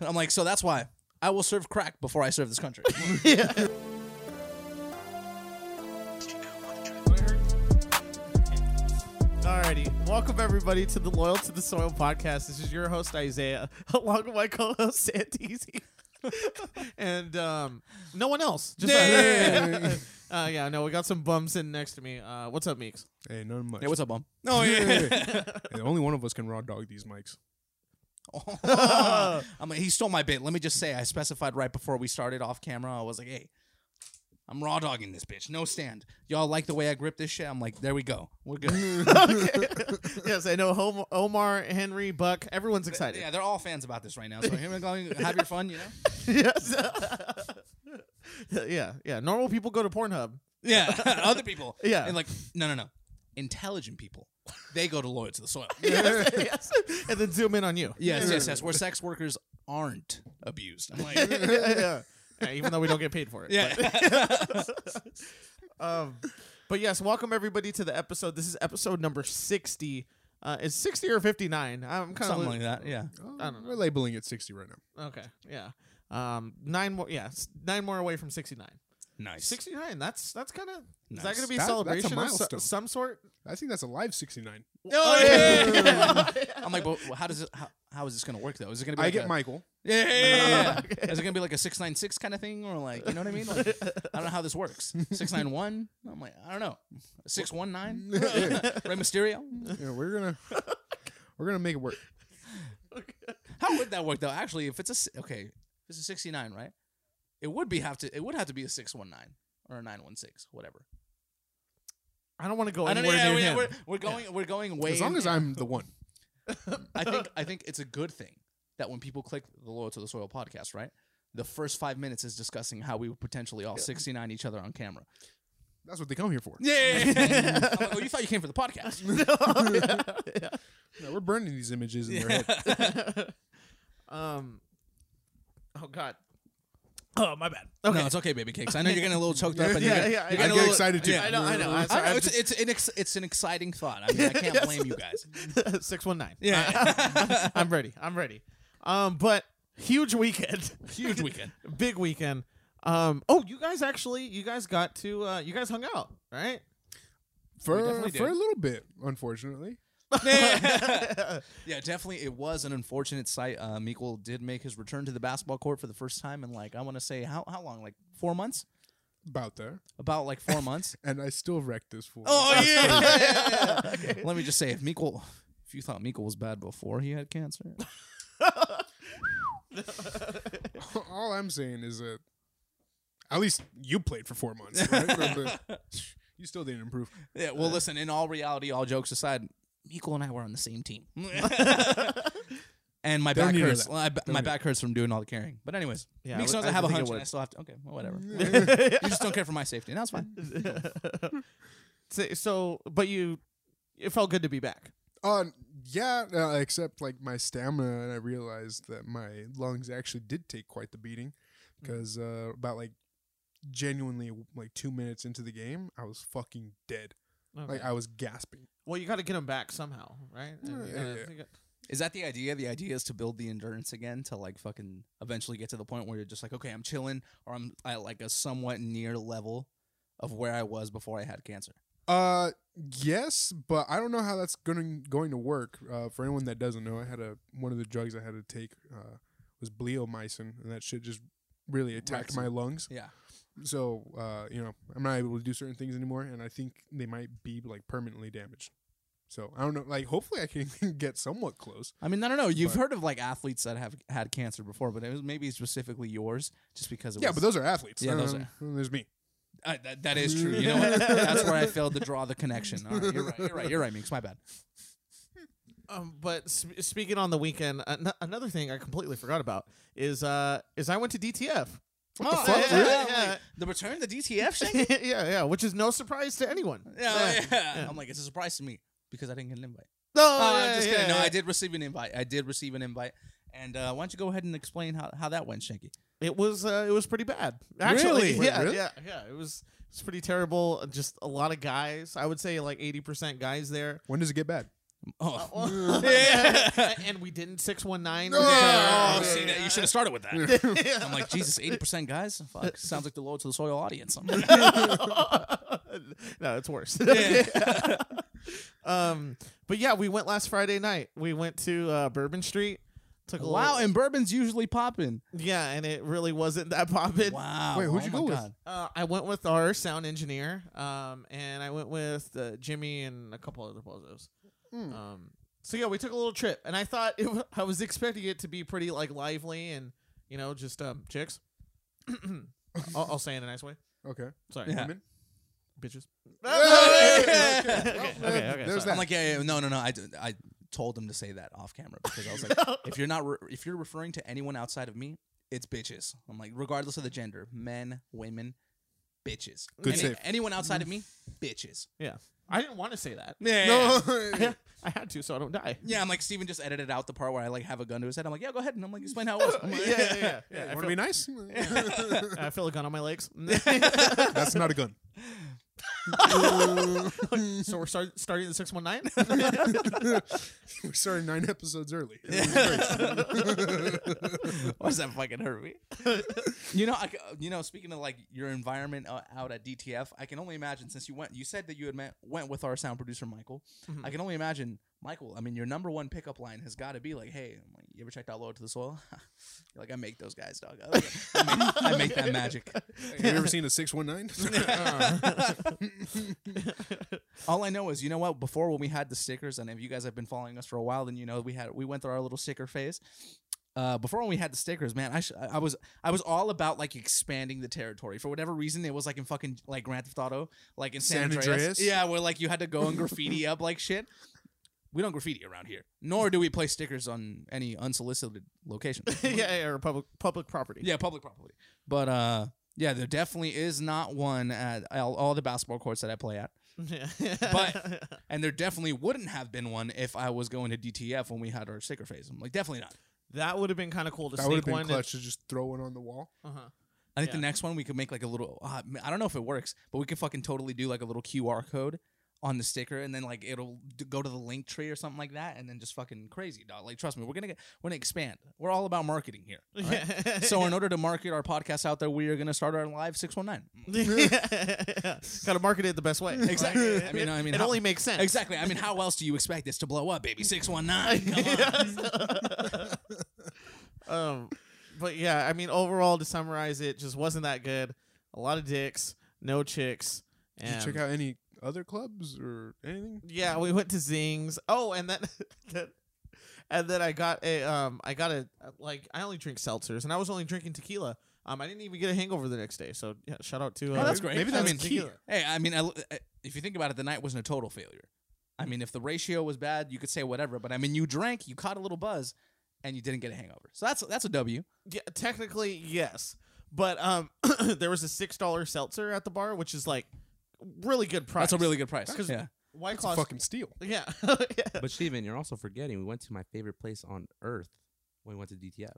I'm like, so that's why I will serve crack before I serve this country. yeah. Alrighty, welcome everybody to the Loyal to the Soil podcast. This is your host Isaiah, along with my co-host Santisi, and um, no one else. Just Yeah. uh, yeah, no, we got some bums sitting next to me. Uh, what's up, Meeks? Hey, none much. hey, what's up, bum? Oh yeah. Hey, only one of us can raw dog these mics. I'm like, he stole my bit. Let me just say, I specified right before we started off camera. I was like, hey, I'm raw dogging this bitch. No stand. Y'all like the way I grip this shit? I'm like, there we go. We're good. yes, I know. Hom- Omar, Henry, Buck, everyone's excited. yeah, they're all fans about this right now. So here we go. Have your fun, you know? yes. yeah, yeah. Normal people go to Pornhub. Yeah. Other people. Yeah. And like, no, no, no. Intelligent people. They go to Loyal to the Soil. yes, yes. And then zoom in on you. Yes, yes, yes. Where sex workers aren't abused. I'm like, yeah, yeah. Yeah, even though we don't get paid for it. yeah. But, um, but yes, welcome everybody to the episode. This is episode number sixty. Uh, is sixty or fifty nine? I'm kind of Something of like that. Yeah. I don't know. We're labeling it 60 right now. Okay, yeah. Um, nine more. Yeah, s- nine more away from sixty nine. Nice. Sixty nine. That's that's kind of. Is that going to be a That- that's a celebration of so- milestone. some sort? I think that's a live 69. Oh, yeah. I'm like, but how does it? How, how is this gonna work though? Is it gonna be? I Like get a, Michael. Yeah, yeah, yeah, yeah. Is it gonna be like a six nine six kind of thing, or like you know what I mean? Like, I don't know how this works. Six nine one. I'm like, I don't know. Six one nine. Rey Mysterio. Yeah, we're gonna we're gonna make it work. How would that work though? Actually, if it's a si- okay, if it's a sixty nine, right? It would be have to. It would have to be a six one nine or a nine one six, whatever. I don't want to go I don't anywhere know. near Yeah, him. we're, we're going. We're going way. As long as I'm the one. I think I think it's a good thing that when people click the Loyal to the Soil podcast, right? The first five minutes is discussing how we would potentially all 69 each other on camera. That's what they come here for. Yeah. I'm like, oh, you thought you came for the podcast. No, we're burning these images in their head. um. Oh God. Oh my bad. Okay. No, it's okay, baby cakes. I know you're getting a little choked up. And Yeah, you're getting, yeah, you're I getting a get little- excited too. Yeah. I know. I know. I'm I know I'm it's it's an ex, it's an exciting thought. I mean, I can't Yes. blame you guys. Six one nine. Yeah. I'm ready. I'm ready. Um, but huge weekend, Huge weekend. big weekend. Um, oh, you guys actually, you guys got to, uh, you guys hung out, right? For for did. a little bit, unfortunately. yeah, definitely. It was an unfortunate sight. Uh, Mikkel did make his return to the basketball court for the first time in like I want to say how how long? Like four months? About there. About like four months. And I still wrecked this fool. Oh yeah. Let me just say, if Mikkel, if you thought Mikkel was bad before he had cancer, All I'm saying is that at least you played for four months. Right? But- but you still didn't improve. yeah. Well, listen. In all reality, all jokes aside, Mikkel and I were on the same team. And my Don't back need hurts. that. My, ba- Don't my need back hurts from doing all the carrying. But anyways, Yeah, Meeks I knows would- I have a I think hunch, and would. I still have to. Okay, well, whatever. you just don't care for my safety, and that's fine. so, so, but you, it felt good to be back. Uh, yeah, uh, except like my stamina, and I realized that my lungs actually did take quite the beating because uh, about like genuinely like two minutes into the game, I was fucking dead. Like I was gasping. well, you got to get them back somehow, right? And Yeah, you gotta- yeah. you got- Is that the idea? The idea is to build the endurance again to like fucking eventually get to the point where you're just like, okay, I'm chilling, or I'm at like a somewhat near level of where I was before I had cancer. Uh, yes, but I don't know how that's going going to work. Uh, for anyone that doesn't know, I had a one of the drugs I had to take uh, was bleomycin, and that shit just really attacked Wrecks my lungs. Yeah. So, uh, you know, I'm not able to do certain things anymore, and I think they might be like permanently damaged. So I don't know. Like, hopefully, I can get somewhat close. I mean, I don't know. You've But- heard of like athletes that have had cancer before, but it was maybe specifically yours, just because it Yeah, was. but those are athletes. Yeah, those Um, and There's me. Uh, that, that is true. You know what? That's where I failed to draw the connection. All right, you're right. You're right. You're right, Meeks. My bad. Um, but sp- speaking on the weekend, an- another thing I completely forgot about is uh is I went to DTF. What Oh, the fuck? yeah, really? yeah, yeah. like, the return, the DTF shit. yeah, yeah, which is no surprise to anyone. Yeah, yeah. I'm like, it's a surprise to me because I didn't get an invite. No, Oh, yeah, I'm just yeah, kidding. No, yeah. I did receive an invite. I did receive an invite. And uh, why don't you go ahead and explain how, how that went, Shanky? It was uh, it was pretty bad. Actually, Really? Wait, yeah, really? yeah, yeah. It was it's pretty terrible. Just a lot of guys. I would say like eighty percent guys there. When does it get bad? Oh, yeah. and we didn't six one nine. No. Oh, see that you should have started with that. Oh, I'm like Jesus, eighty percent guys. Fuck, sounds like the low to the soil audience. I'm like, no, it's worse. Yeah. um, but yeah, we went last Friday night. We went to uh, Bourbon Street. Took a wow, little, and bourbon's usually popping. yeah, and it really wasn't that poppin'. Wow. Wait, who'd oh you go with? Uh, I went with our sound engineer, um, and I went with uh, Jimmy and a couple other bozos. Hmm. Um, so yeah, we took a little trip, and I thought it w- I was expecting it to be pretty like lively and you know just um, chicks. I'll, I'll say in a nice way. Okay. Sorry, Yeah. Women? bitches. okay. okay, okay, okay, There's sorry. that. I'm like, yeah, yeah, no, no, no. I, d- I told him to say that off camera because I was like, if you're not, re- if you're referring to anyone outside of me, it's bitches. I'm like, regardless of the gender, men, women, bitches. Good Any- save. Anyone outside of me, bitches. Yeah, I didn't want to say that. Yeah. no. I had to, so I don't die. Yeah, I'm like Steven just edited out the part where I like have a gun to his head. I'm like, yeah, go ahead, and I'm like, explain how it was. I'm like, yeah, yeah, yeah. yeah I, Want to feel, be nice? I feel a gun on my legs. That's not a gun. so we're start, starting the six one nine. we started nine episodes early. Why does that fucking hurt me? you know, I, c- you know. Speaking of like your environment uh, out at DTF, I can only imagine since you went. You said that you had met, went with our sound producer Michael. Mhm. I can only imagine Michael. I mean, your number one pickup line has got to be like, "Hey, like, you ever checked out Low to the Soil?" Like, I make those guys, dog. I, I, make, I make that magic. Have you ever seen a six one nine? All I know is, you know what? Before when we had the stickers, and if you guys have been following us for a while, then you know we had we went through our little sticker phase. Uh, before when we had the stickers, man, I sh- I was I was all about like expanding the territory. For whatever reason, it was like in fucking like Grand Theft Auto, like in San, San Andreas. Andreas? Yeah, where like you had to go and graffiti up like shit. We don't graffiti around here, nor do we place stickers on any unsolicited location. yeah, yeah, or public public property. Yeah, public property. But uh, yeah, there definitely is not one at all, all the basketball courts that I play at. Yeah. But- And there definitely wouldn't have been one if I was going to DTF when we had our sticker phase. I'm like, definitely not. that would have been kind of cool to that would have sneak been one. clutch to just throw one on the wall. Uh huh. I think Yeah. the next one we could make like a little. Uh, I don't know if it works, but we could fucking totally do like a little QR code on the sticker, and then like it'll go to the link tree or something like that, and then just fucking crazy, dog. Like, trust me, we're gonna get, we're gonna expand. We're all about marketing here. all right? Yeah. So in order to market our podcast out there, we are gonna start our live six one nine. Got to market it the best way. Exactly. I mean, I mean, it how- only makes sense. Exactly. I mean, how else do you expect this to blow up, baby? Six one nine. Come on. um, but yeah, I mean, overall, to summarize it, just wasn't that good. A lot of dicks, no chicks. Did And you check out any other clubs or anything? Yeah, we went to Zings. Oh, and then, then and then I got a um I got a like I only drink seltzers and I was only drinking tequila. Um I didn't even get a hangover the next day. So yeah, shout out to uh, Oh, that's great. Maybe I that's mean, key. Hey, I mean, I, I- if you think about it, the night wasn't a total failure. I mean, if the ratio was bad, you could say whatever. But I mean, you drank, you caught a little buzz, and you didn't get a hangover. So that's that's a W. Yeah, technically yes, but um there was a six dollar seltzer at the bar, which is like really good price. That's a really good price. 'Cause Yeah. White It's a Claws. fucking steal. yeah. yeah. But Steven, you're also forgetting we went to my favorite place on earth when we went to DTF.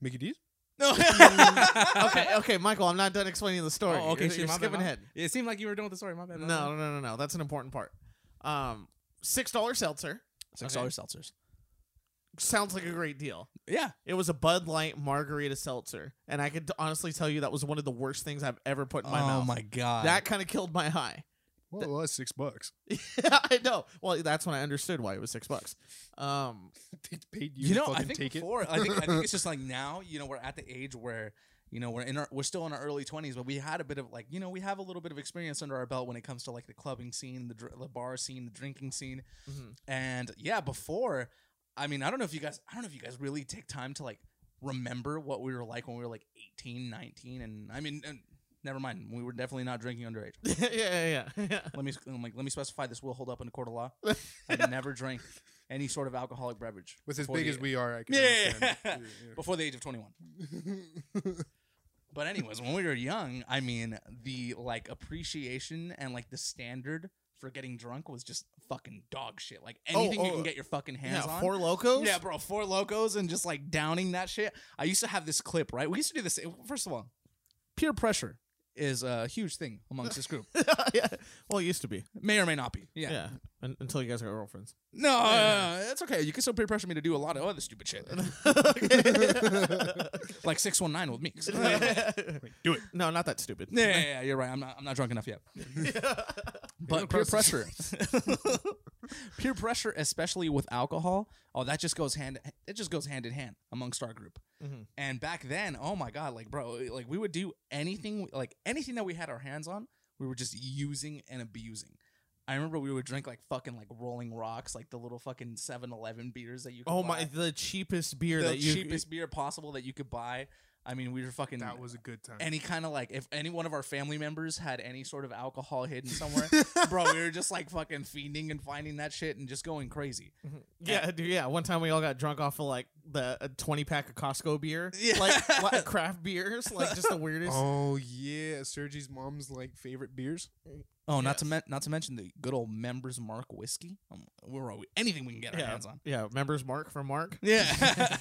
Mickey D's? No. okay, okay, Michael, I'm not done explaining the story. Oh, okay, you're, shit, you're my bad, skipping my ahead. It seemed like you were doing the story. My bad. No, bad. no, no, no, no. That's an important part. Um, six dollar seltzer Six Okay. dollars seltzers. Sounds like a great deal. Yeah. It was a Bud Light margarita seltzer, and I could honestly tell you that was one of the worst things I've ever put in my oh mouth. Oh my god. That kind of killed my high. Well, it was six bucks. yeah, I know. Well, that's when I understood why it was six bucks. Um, They paid you, you to know, I think take before, it. I think I think it's just like now, you know, we're at the age where you know we're in our we're still in our early 20s but we had a bit of like you know we have a little bit of experience under our belt when it comes to like the clubbing scene the, dr- the bar scene the drinking scene Mhm. and yeah before i mean i don't know if you guys i don't know if you guys really take time to like remember what we were like when we were like 18 19 and i mean and never mind we were definitely not drinking underage yeah, yeah, yeah, yeah. let me I'm like let me specify this will hold up in a court of law i never drank any sort of alcoholic beverage With as big the- as we are, I can Yeah. Yeah, before the age of 21. But anyways, when we were young, I mean, the like appreciation and like the standard for getting drunk was just fucking dog shit. Like oh, anything you oh, can get your fucking hands yeah, on. four Lokos. yeah, bro, four Lokos and just like downing that shit. I used to have this clip, right? We used to do this. First of all, peer pressure is a huge thing amongst this group. yeah. Well, it used to be. May or may not be. Yeah. Yeah. Un- until you guys got girlfriends. No, no, no, no, that's okay. You can still peer pressure me to do a lot of other stupid shit, like six one nine with me. Do it. No, not that stupid. Yeah, yeah, yeah, you're right. I'm not. I'm not drunk enough yet. But peer pressure, peer pressure, especially with alcohol. Oh, that just goes hand. It just goes hand in hand amongst our group. Mhm. And back then, oh my god, like bro, like we would do anything, like anything that we had our hands on, we were just using and abusing. I remember we would drink like fucking like Rolling Rocks, like the little fucking 7-Eleven beers that you. Could Oh my! The cheapest beer the that you cheapest beer possible that you could buy. I mean, we were fucking That was a good time. any kind of like if any one of our family members had any sort of alcohol hidden somewhere, bro, we were just like fucking fiending and finding that shit and just going crazy. Mm-hmm. Yeah, dude. Yeah, one time we all got drunk off of like the a twenty pack of Costco beer, Yeah. like, like craft beers, like just the weirdest. oh yeah, Sergi's mom's like favorite beers. Mm. Oh, not to men- not to mention the good old Members Mark whiskey. Um, we're always, anything we can get our hands on. yeah. Members Mark from Mark. Yeah.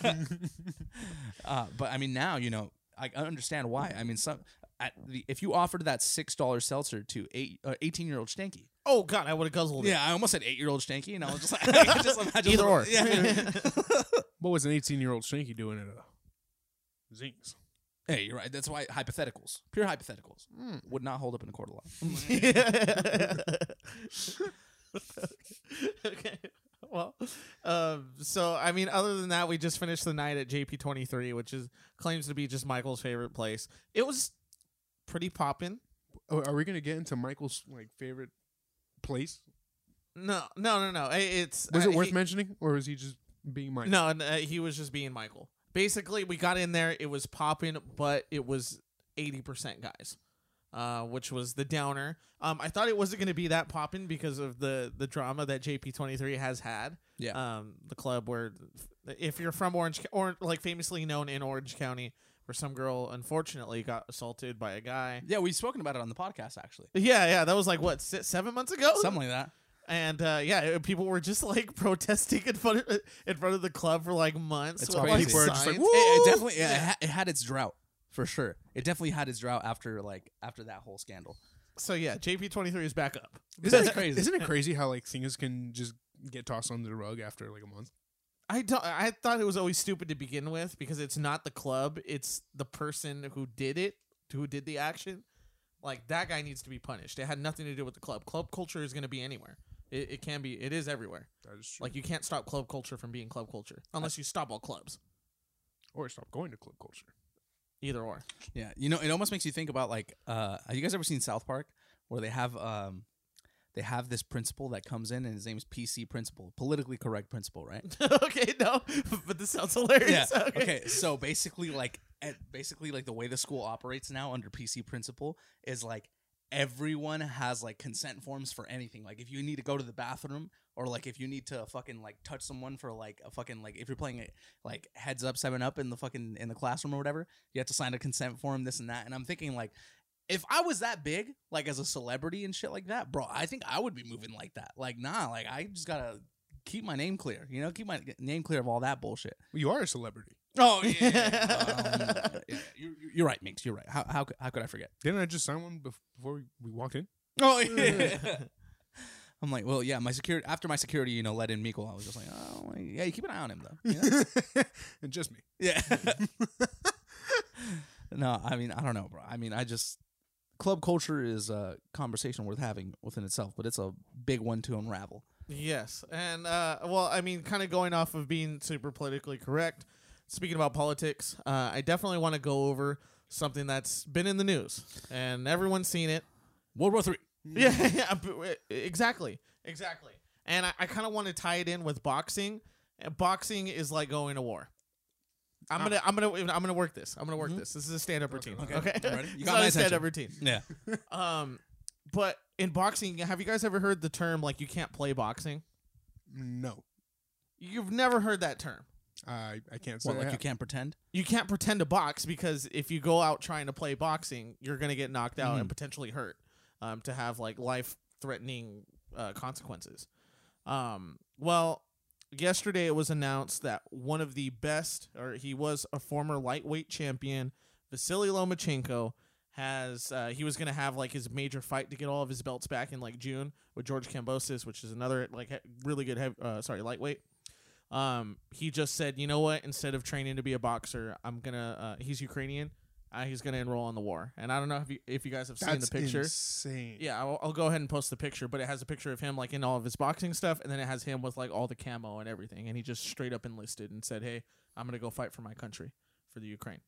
uh, but I mean, now you know I I understand why. I mean, some at the, if you offered that six dollar seltzer to eight uh, eighteen year old Stanky. Oh God, I would have guzzled it. Yeah, I almost said eight year old Stanky, and I was just like, I could just imagine Either or. Yeah. What was an 18 year old Shanky doing at a Zings? Hey, you're right. That's why hypotheticals, pure hypotheticals, would not hold up in a court of law. okay. Well, um, so I mean, other than that, we just finished the night at JP twenty three, which is claims to be just Michael's favorite place. It was pretty poppin'. Oh, are we gonna get into Michael's like favorite place? No, no, no, no. It's Was uh, it worth he- mentioning, or was he just being Michael? No, uh, he was just being Michael. Basically, we got in there. It was popping, but it was eighty percent guys, uh, which was the downer. Um, I thought it wasn't going to be that popping because of the the drama that JP twenty three has had. Yeah. Um, the club where, if you're from Orange or like famously known in Orange County, where some girl unfortunately got assaulted by a guy. Yeah, we've spoken about it on the podcast actually. Yeah, yeah, that was like what seven months ago. Something like that. And uh, yeah, people were just like protesting in front of in front of the club for like months. It's with, crazy. like, People are just like, signs. It, it definitely yeah, It, ha- it had its drought for sure. It definitely had its drought after like after that whole scandal. So yeah, JP twenty three is back up. Isn't That's it, crazy. Isn't it crazy how like things can just get tossed under the rug after like a month? I don't. I thought it was always stupid to begin with because it's not the club; it's the person who did it, who did the action. Like that guy needs to be punished. It had nothing to do with the club. Club culture is going to be anywhere. It, it can be. It is everywhere. That is true. Like you can't stop club culture from being club culture unless you stop all clubs. or stop going to club culture. Either or. Yeah, you know, it almost makes you think about like, uh, have you guys ever seen South Park, where they have um, they have this principal that comes in and his name is PC principal, politically correct principal, right? okay, no, but this sounds hilarious. yeah. Okay. So basically, like, basically, like the way the school operates now under PC principal is like everyone has like consent forms for anything. Like, if you need to go to the bathroom, or like if you need to fucking like touch someone for like a fucking like if you're playing it like heads up seven up in the fucking in the classroom or whatever, you have to sign a consent form, this and that. And I'm thinking like. If I was that big, like as a celebrity and shit like that, bro, I think I would be moving like that. Like, nah, like I just gotta keep my name clear, you know, keep my name clear of all that bullshit. You are a celebrity. Oh yeah, yeah, um, yeah. You're, you're right, Minx. You're right. How how could, how could I forget? Didn't I just sign one bef- before we, we walked in? Oh yeah. I'm like, well, yeah. My security after my security, you know, let in Mikkel. I was just like, oh, yeah. You keep an eye on him though. you know? and just me. yeah. no, I mean, I don't know, bro. I mean, I just club culture is a conversation worth having within itself, but it's a big one to unravel. Yes, and uh, well, I mean, kind of going off of being super politically correct. Speaking about politics, uh, I definitely want to go over something that's been in the news and everyone's seen it. World War Three. Yeah, yeah, exactly, exactly. And I, I kind of want to tie it in with boxing. And boxing is like going to war. I'm gonna, I'm gonna, I'm gonna work this. I'm gonna work this. This is a stand-up routine. Okay, Okay. You got my a stand-up routine. Yeah. Um, but in boxing, have you guys ever heard the term like you can't play boxing? No, You've never heard that term. I I can't say. What, like you can't pretend? You can't pretend to box because if you go out trying to play boxing, you're gonna get knocked out and Mhm. potentially hurt, um, to have like life-threatening uh, consequences. Um, well, yesterday it was announced that one of the best, or he was a former lightweight champion, Vasily Lomachenko, has uh, he was gonna have like his major fight to get all of his belts back in like June with George Kambosos, which is another like he- really good heavy, uh, sorry lightweight. Um, he just said, you know what? Instead of training to be a boxer, I'm gonna. Uh, he's Ukrainian. Uh, he's gonna enroll in the war, and I don't know if you if you guys have seen That's the picture. insane. Yeah, I'll, I'll go ahead and post the picture, but it has a picture of him like in all of his boxing stuff, and then it has him with like all the camo and everything, and he just straight up enlisted and said, "Hey, I'm gonna go fight for my country, for the Ukraine."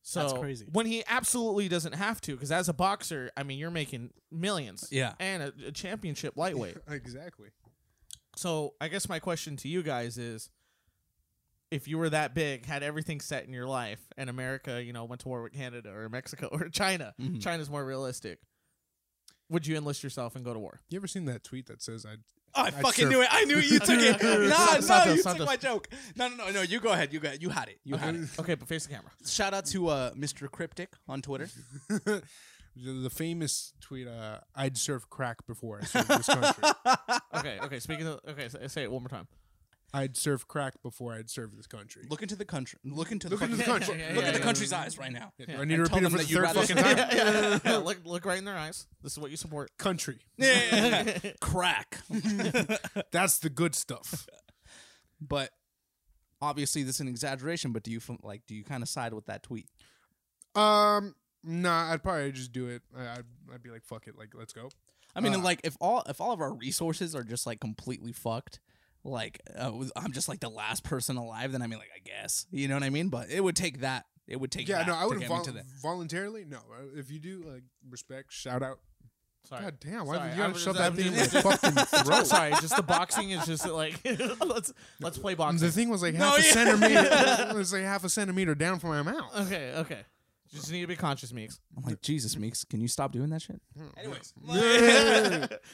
So That's crazy. When he absolutely doesn't have to, because as a boxer, I mean, you're making millions, Yeah. and a, a championship lightweight. exactly. So I guess my question to you guys is. If you were that big, had everything set in your life, and America, you know, went to war with Canada or Mexico or China, Mhm. China's more realistic. Would you enlist yourself and go to war? You ever seen that tweet that says I'd Oh, I I'd fucking surf- knew it. I knew you took it. Okay, okay. No, no, Santos, you Santos. took my joke. No, no, no, no. You go ahead. You got. You had it. You had it. Okay, but face the camera. Shout out to uh, Mr. Cryptic on Twitter. the, the famous tweet uh, I'd serve crack before I served this country. Okay, okay. Speaking of, okay, say, say it one more time. I'd serve crack before I'd serve this country. Look into the country. Look into the Look into the country. Yeah, Look yeah, at the yeah. country's eyes right now. Yeah, do Yeah. I need to repeat it them for the third fucking time? yeah, yeah, yeah. Look, look right in their eyes. This is what you support. Country. Yeah, crack. That's the good stuff. but obviously, this is an exaggeration. But do you like? Do you kind of side with that tweet? Um, nah, I'd probably just do it. I, I'd, I'd be like, fuck it, like, let's go. I mean, Uh, like if all if all of our resources are just like completely fucked, like uh, I'm just like the last person alive, then I mean, like I guess you know what I mean. But it would take that. It would take. Yeah, that no, I would get vol- me to that. voluntarily. No, Uh, if you do, like, respect, shout out. Sorry. God damn, why Sorry, did you I gotta was shove that thing in my I'm fucking throat? Sorry, just the boxing is just like let's let's play boxing. The thing was like No, half a yeah. centimeter. it was like half a centimeter down from my mouth. Okay, okay. Just need to be conscious, Meeks. I'm like Jesus, Meeks, can you stop doing that shit? Anyways,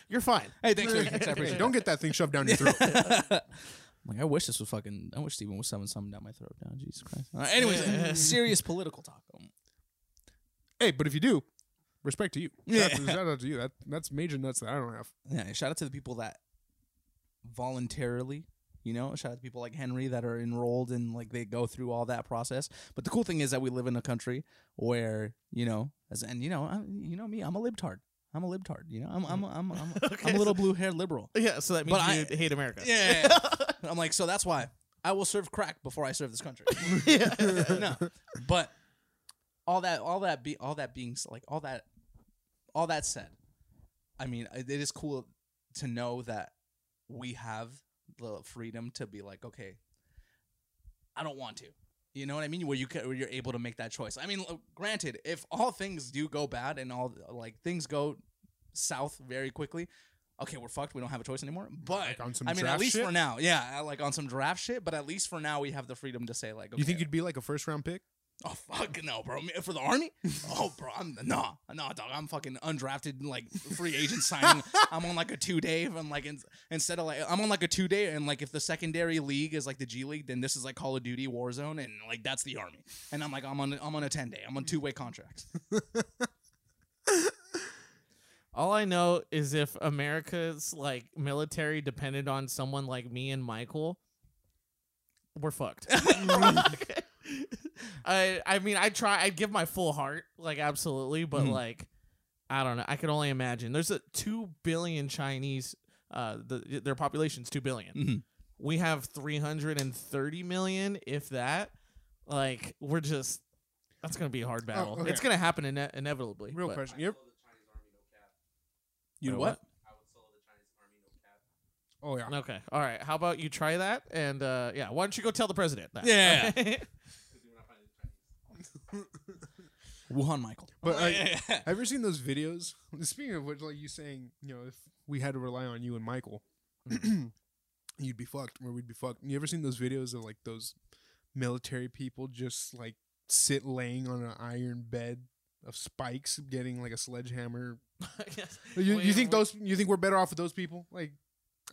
You're fine. hey, thanks for the I appreciate it. don't get that thing shoved down your throat. I'm like, I wish this was fucking. I wish Steven was shoving something down my throat. Now, Jesus Christ. All right, anyways, serious political talk. Um, hey, but if you do, respect to you. Yeah. Shout, shout out to you. That that's major nuts that I don't have. Yeah, shout out to the people that voluntarily, you know, shout out to people like Henry that are enrolled and like they go through all that process. But the cool thing is that we live in a country where, you know, as and you know, I, you know me, I'm a libtard. I'm a libtard. You know, I'm I'm mm. I'm I'm, Okay, I'm a little so- blue haired liberal. Yeah, so that means But you hate America. Yeah, I'm like, so that's why I will serve crack before I serve this country. no, but all that, all that, be all that being like all that, all that said, I mean, it is cool to know that we have the freedom to be like, okay, I don't want to. You know what I mean? Where you can, where you're able to make that choice. I mean, granted, if all things do go bad and all like things go south very quickly, okay, we're fucked. We don't have a choice anymore. But Like I mean, at least shit? for now, yeah, like on some draft shit. But at least for now, we have the freedom to say like, okay, You think you'd be like a first round pick? Oh fuck no, bro! For the army? Oh, bro, I'm nah, nah, dog. I'm fucking undrafted, like free agent signing. I'm on like a two day. I'm like in, instead of like I'm on like a two day, and like if the secondary league is like the G League, then this is like Call of Duty Warzone, and like that's the army. And I'm like I'm on I'm on a ten day. I'm on two way contracts. All I know is if America's like military depended on someone like me and Michael, we're fucked. I I mean I try I'd give my full heart, like absolutely, but Mhm. like I don't know. I can only imagine. There's a two billion Chinese uh the their population's two billion. Mhm. We have three hundred and thirty million, if that. Like we're just that's gonna be a hard battle. okay. It's gonna happen ine- inevitably. Real but- question. Yep. You know Wait, what? Oh yeah. Okay. All right. How about you try that? And uh, yeah, why don't you go tell the president that? Yeah. Okay? Wuhan Michael. But Oh, like, yeah, yeah. have you ever seen those videos? Speaking of which, like you saying, you know, if we had to rely on you and Michael, you'd be fucked, or we'd be fucked. You ever seen those videos of like those military people just like sit laying on an iron bed of spikes, getting like a sledgehammer? Yes. You, Wait, you think those? You think we're better off with those people? Like,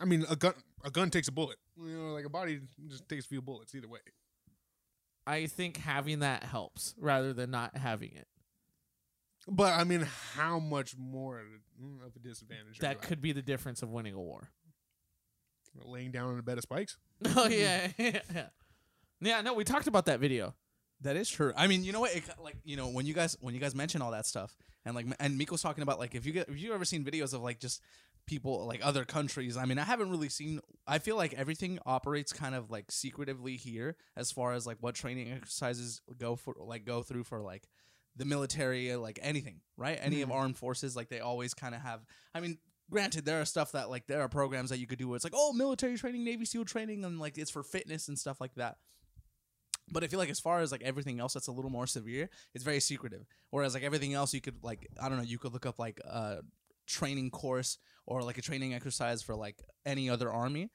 I mean, a gun, a gun takes a bullet. You know, like a body just takes a few bullets either way. I think having that helps rather than not having it. But I mean, how much more of a mm, disadvantage? That could be the difference of winning a war. laying down on a bed of spikes. Oh yeah, yeah, yeah. Yeah, no, we talked about that video. That is true. I mean, you know what? It, like, you know, when you guys when you guys mention all that stuff, and like, and Miko's talking about like, if you get, if you ever seen videos of like just people like other countries. I mean, I haven't really seen. I feel like everything operates kind of like secretively here, as far as like what training exercises go for, like go through for like the military, like anything, right? Any of mm-hmm. armed forces, like they always kind of have. I mean. Granted, there are stuff that like there are programs that you could do where it's like, oh, military training, Navy SEAL training, and like it's for fitness and stuff like that. But I feel like as far as like everything else that's a little more severe, it's very secretive. Whereas like everything else, you could like I don't know, you could look up like a training course or like a training exercise for like any other army,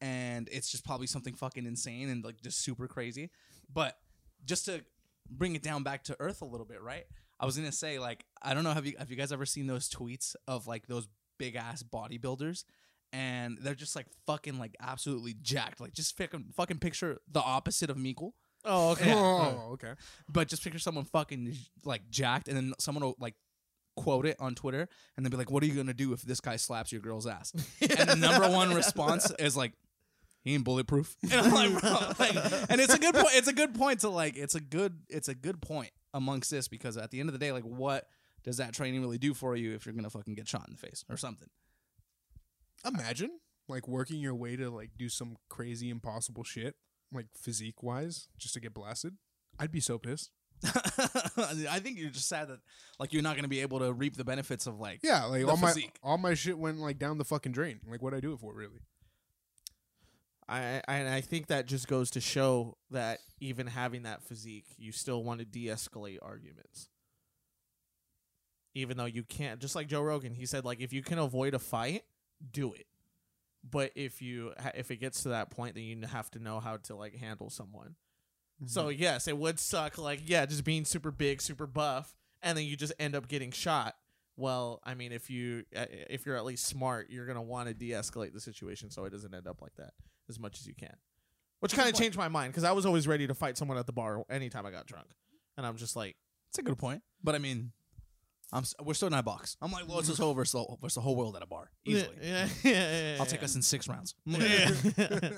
and it's just probably something fucking insane and like just super crazy. But just to bring it down back to earth a little bit, right? I was gonna say like I don't know have you have you guys ever seen those tweets of like those big ass bodybuilders? And they're just like fucking like absolutely jacked. Like just fucking fucking picture the opposite of Meekle Oh, okay. Oh, oh, oh, okay. but just picture someone fucking like jacked, and then someone will like quote it on Twitter, and they'll be like, "What are you gonna do if this guy slaps your girl's ass?" and the number one response is like, "He ain't bulletproof." And I'm like, bro, like, and it's a good point. It's a good point to like. It's a good. It's a good point amongst this because at the end of the day, like, what does that training really do for you if you're gonna fucking get shot in the face or something? Imagine like working your way to like do some crazy impossible shit, like physique wise, just to get blasted. I'd be so pissed. I think you're just sad that like you're not gonna be able to reap the benefits of like Yeah, like The all physique. my all my shit went like down the fucking drain. Like what I do it for, really? I, I and I think that just goes to show that even having that physique, you still want to de-escalate arguments. Even though you can't, just like Joe Rogan, he said like if you can avoid a fight, do it. But if you if it gets to that point, then you have to know how to like handle someone. So yes, it would suck. Like yeah, just being super big, super buff, and then you just end up getting shot. Well, I mean, if you uh, if you're at least smart, you're gonna want to de-escalate the situation so it doesn't end up like that as much as you can. Which kind of changed my mind because I was always ready to fight someone at the bar anytime I got drunk, and I'm just like, It's a good point, but I mean, I'm we're still in a box. I'm like, well, it's this whole versus the, versus the whole world at a bar easily. Yeah, yeah, yeah, yeah, I'll take us in six rounds. Yeah.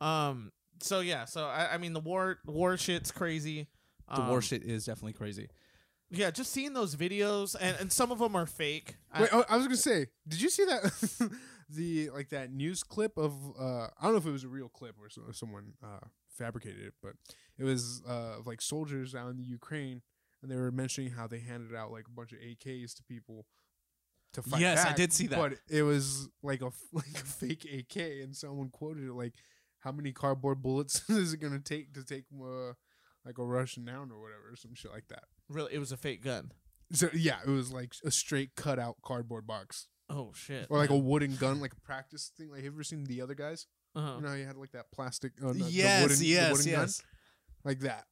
um. So yeah. So I, I mean, the war war shit's crazy. The war Um, shit is definitely crazy. Yeah, just seeing those videos, and, and some of them are fake. I- Wait, oh, I was gonna say, did you see that the like that news clip of uh I don't know if it was a real clip or so, someone uh fabricated it, but it was uh of, like soldiers out in the Ukraine and they were mentioning how they handed out like a bunch of AKs to people to fight. Yes, I did see that. But it was like a f- like a fake AK, and someone quoted it like, "How many cardboard bullets is it gonna take to take uh, like a Russian down or whatever, or some shit like that." really, it was a fake gun. So yeah, it was like a straight cut out cardboard box. Oh shit! Or like a wooden gun, like a practice thing. Like, have you ever seen the other guys? uh You know, how you had like that plastic. Uh, the, yes, the wooden, the yes, gun? yes. like that.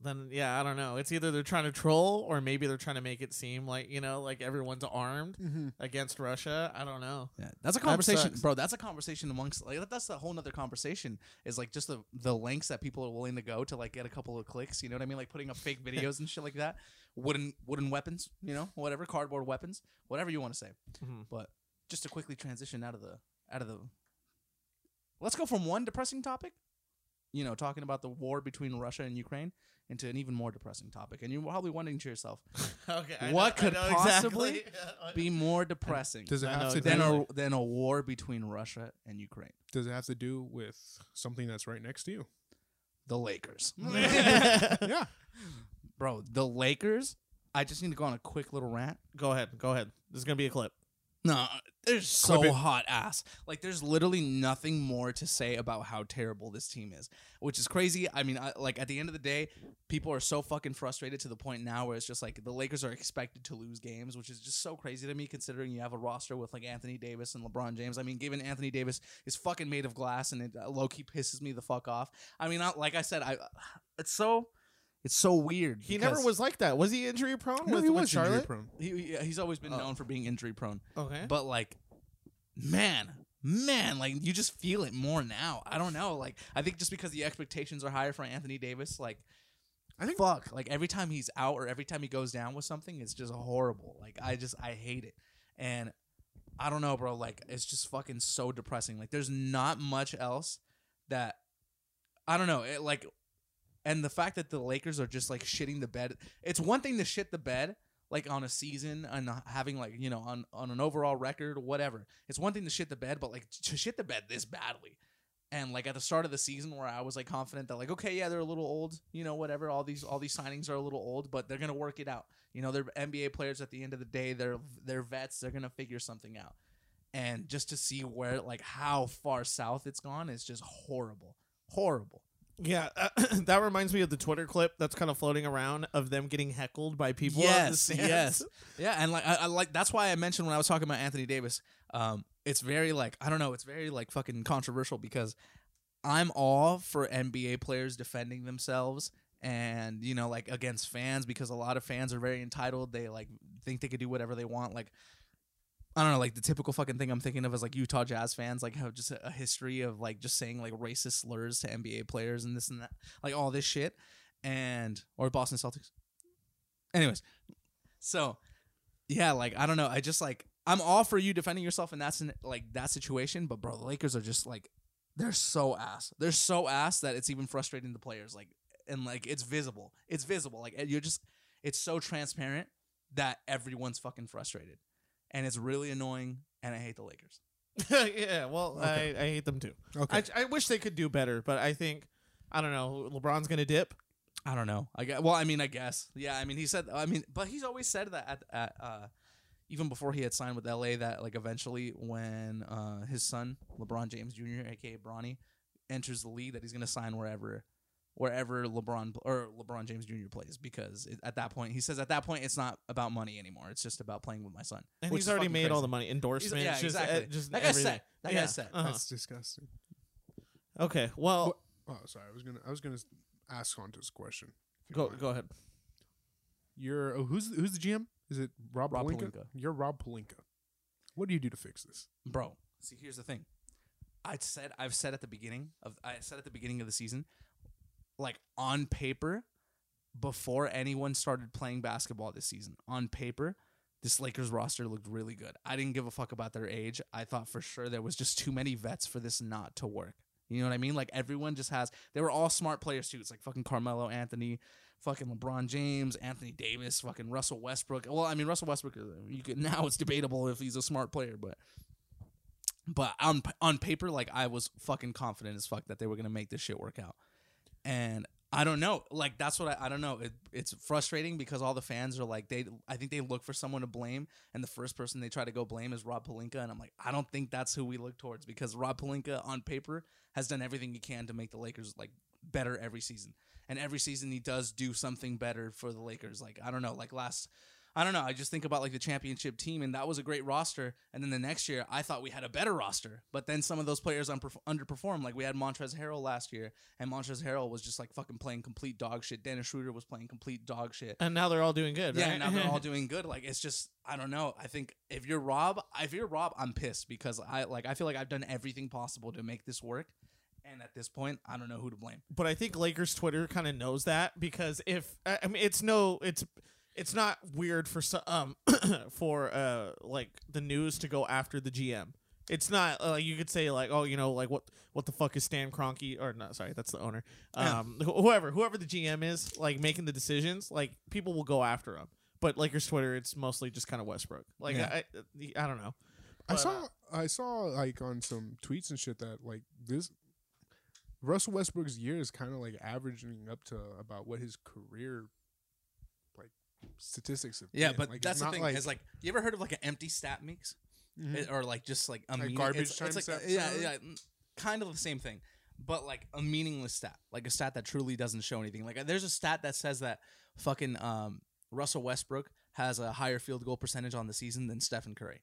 Then yeah, I don't know. It's either they're trying to troll or maybe they're trying to make it seem like you know, like everyone's armed Mm-hmm. against Russia. I don't know. Yeah, that's a conversation, sucks. bro. That's a conversation amongst like that's a whole other conversation. Is like just the the lengths that people are willing to go to like get a couple of clicks. You know what I mean? Like putting up fake videos and shit like that. Wooden wooden weapons. You know, whatever cardboard weapons, whatever you want to say. Mhm. But just to quickly transition out of the out of the. Let's go from one depressing topic, you know, talking about the war between Russia and Ukraine, into an even more depressing topic. And you're probably wondering to yourself, Okay. What know- could possibly exactly. be more depressing Does it have to than do? a than a war between Russia and Ukraine? Does it have to do with something that's right next to you? The Lakers. yeah. Bro, the Lakers. I just need to go on a quick little rant. go ahead. Go ahead. This is gonna be a clip. No, they're so Clip it. hot ass. Like, there's literally nothing more to say about how terrible this team is, which is crazy. I mean, I, like at the end of the day, people are so fucking frustrated to the point now where it's just like the Lakers are expected to lose games, which is just so crazy to me considering you have a roster with like Anthony Davis and LeBron James. I mean, given Anthony Davis is fucking made of glass and it uh, low key pisses me the fuck off. I mean, I, like I said, I it's so it's so weird. He never was like that. Was he injury prone No, with, he with was injury prone. He, he- he's always been Oh. known for being injury prone. Okay. But like, man, man, like you just feel it more now. I don't know. Like, I think just because the expectations are higher for Anthony Davis, like, I think- fuck, like every time he's out or every time he goes down with something, it's just horrible. Like, I just I hate it, and I don't know, bro. Like, it's just fucking so depressing. Like, there's not much else that I don't know. It, like, And the fact that the Lakers are just like shitting the bed. It's one thing to shit the bed like on a season and having like, you know, on on an overall record or whatever. It's one thing to shit the bed, but like to shit the bed this badly. And like at the start of the season where I was like confident that like okay, yeah, they're a little old, you know, whatever. All these all these signings are a little old, but they're to work it out. You know, they're NBA players at the end of the day. They're they're vets. They're to figure something out. And just to see where like how far south it's gone is just horrible. Horrible. Yeah, uh, that reminds me of the Twitter clip that's kind of floating around of them getting heckled by people. yes, yes, yeah, and like I, I like that's why I mentioned when I was talking about Anthony Davis. Um, it's very like I don't know, it's very like fucking controversial because I'm all for NBA players defending themselves and you know like against fans because a lot of fans are very entitled. They like think they could do whatever they want. Like I don't know, like the typical fucking thing I'm thinking of is like Utah Jazz fans, like have just a, history of like just saying like racist slurs to NBA players and this and that, like all this shit, and or Boston Celtics. Anyways, so yeah, like I don't know, I just like I'm all for you defending yourself in that sin- like that situation, but bro, the Lakers are just like they're so ass, they're so ass that it's even frustrating the players, like and like it's visible, it's visible, like you're just it's so transparent that everyone's fucking frustrated and it's really annoying and i hate the lakers yeah, well, Okay. I, I hate them too. Okay. I, I wish they could do better, but I think I don't know. LeBron's gonna dip. i don't know i guess, well i mean i guess yeah i mean he said i mean but he's always said that at, at uh even before he had signed with la that like eventually when uh his son lebron james jr aka bronny enters the league that he's gonna sign wherever wherever lebron or lebron james jr plays because it, at that point he says at that point it's not about money anymore it's just about playing with my son And which he's already fucking made all the money endorsements. He's- yeah, just, exactly. uh, just that guy's everything. set that Yeah, guy's set uh-huh. That's disgusting. Okay, well, What- Oh, sorry. I was gonna. I was gonna ask Honta's question. if you go mind. go ahead. You're oh, who's who's the GM? Is it Rob, Rob Pelinka? Pelinka. You're Rob Pelinka. What do you do to fix this? bro see here's the thing i said i've said at the beginning of i said at the beginning of the season like on paper before anyone started playing basketball this season on paper this lakers roster looked really good. I didn't give a fuck about their age. I thought for sure there was just too many vets for this not to work. You know what i mean? Like everyone just has they were all smart players too. It's like fucking carmelo anthony fucking LeBron James, Anthony Davis, fucking Russell Westbrook. Well, I mean Russell Westbrook. You could now it's debatable if he's a smart player, but but on on paper, like I was fucking confident as fuck that they were gonna make this shit work out, and I don't know, like that's what I, I don't know. It, it's frustrating because all the fans are like they. I think they look for someone to blame, and the first person they try to go blame is Rob Pelinka, and I'm like, I don't think that's who we look towards because Rob Pelinka on paper has done everything he can to make the Lakers like better every season, and every season he does do something better for the Lakers. Like I don't know, like last I don't know. I just think about like the championship team, and that was a great roster. And then the next year, I thought we had a better roster, but then some of those players unperf- underperformed. Like we had Montrezl Harrell last year, and Montrezl Harrell was just like fucking playing complete dog shit. Dennis Schroeder was playing complete dog shit. And now they're all doing good. Yeah, right? and now they're all doing good. Like it's just I don't know. I think if you're Rob, if you're Rob, I'm pissed because I like I feel like I've done everything possible to make this work, and at this point, I don't know who to blame. but I think Lakers Twitter kind of knows that because if I mean it's no it's it's not weird for so- um for uh like the news to go after the GM. It's not uh, you could say like oh you know like what what the fuck is Stan Kroenke or not sorry that's the owner Yeah. um wh- whoever whoever the GM is like making the decisions like people will go after him. But Lakers Twitter it's mostly just kind of Westbrook. Like Yeah. I, I I don't know. I saw uh, I saw like on some tweets and shit that like this Russell Westbrook's year is kind of like averaging up to about what his career like statistics have Yeah, but Like, that's the thing. Like, is like you ever heard of like an empty stat mix? Mhm. It- or like just like a Like meaning- garbage it's, time it's like stat- yeah stat? yeah mm, kind of the same thing but like a meaningless stat like a stat that truly doesn't show anything like there's a stat that says that fucking um Russell Westbrook has a higher field goal percentage on the season than Stephen Curry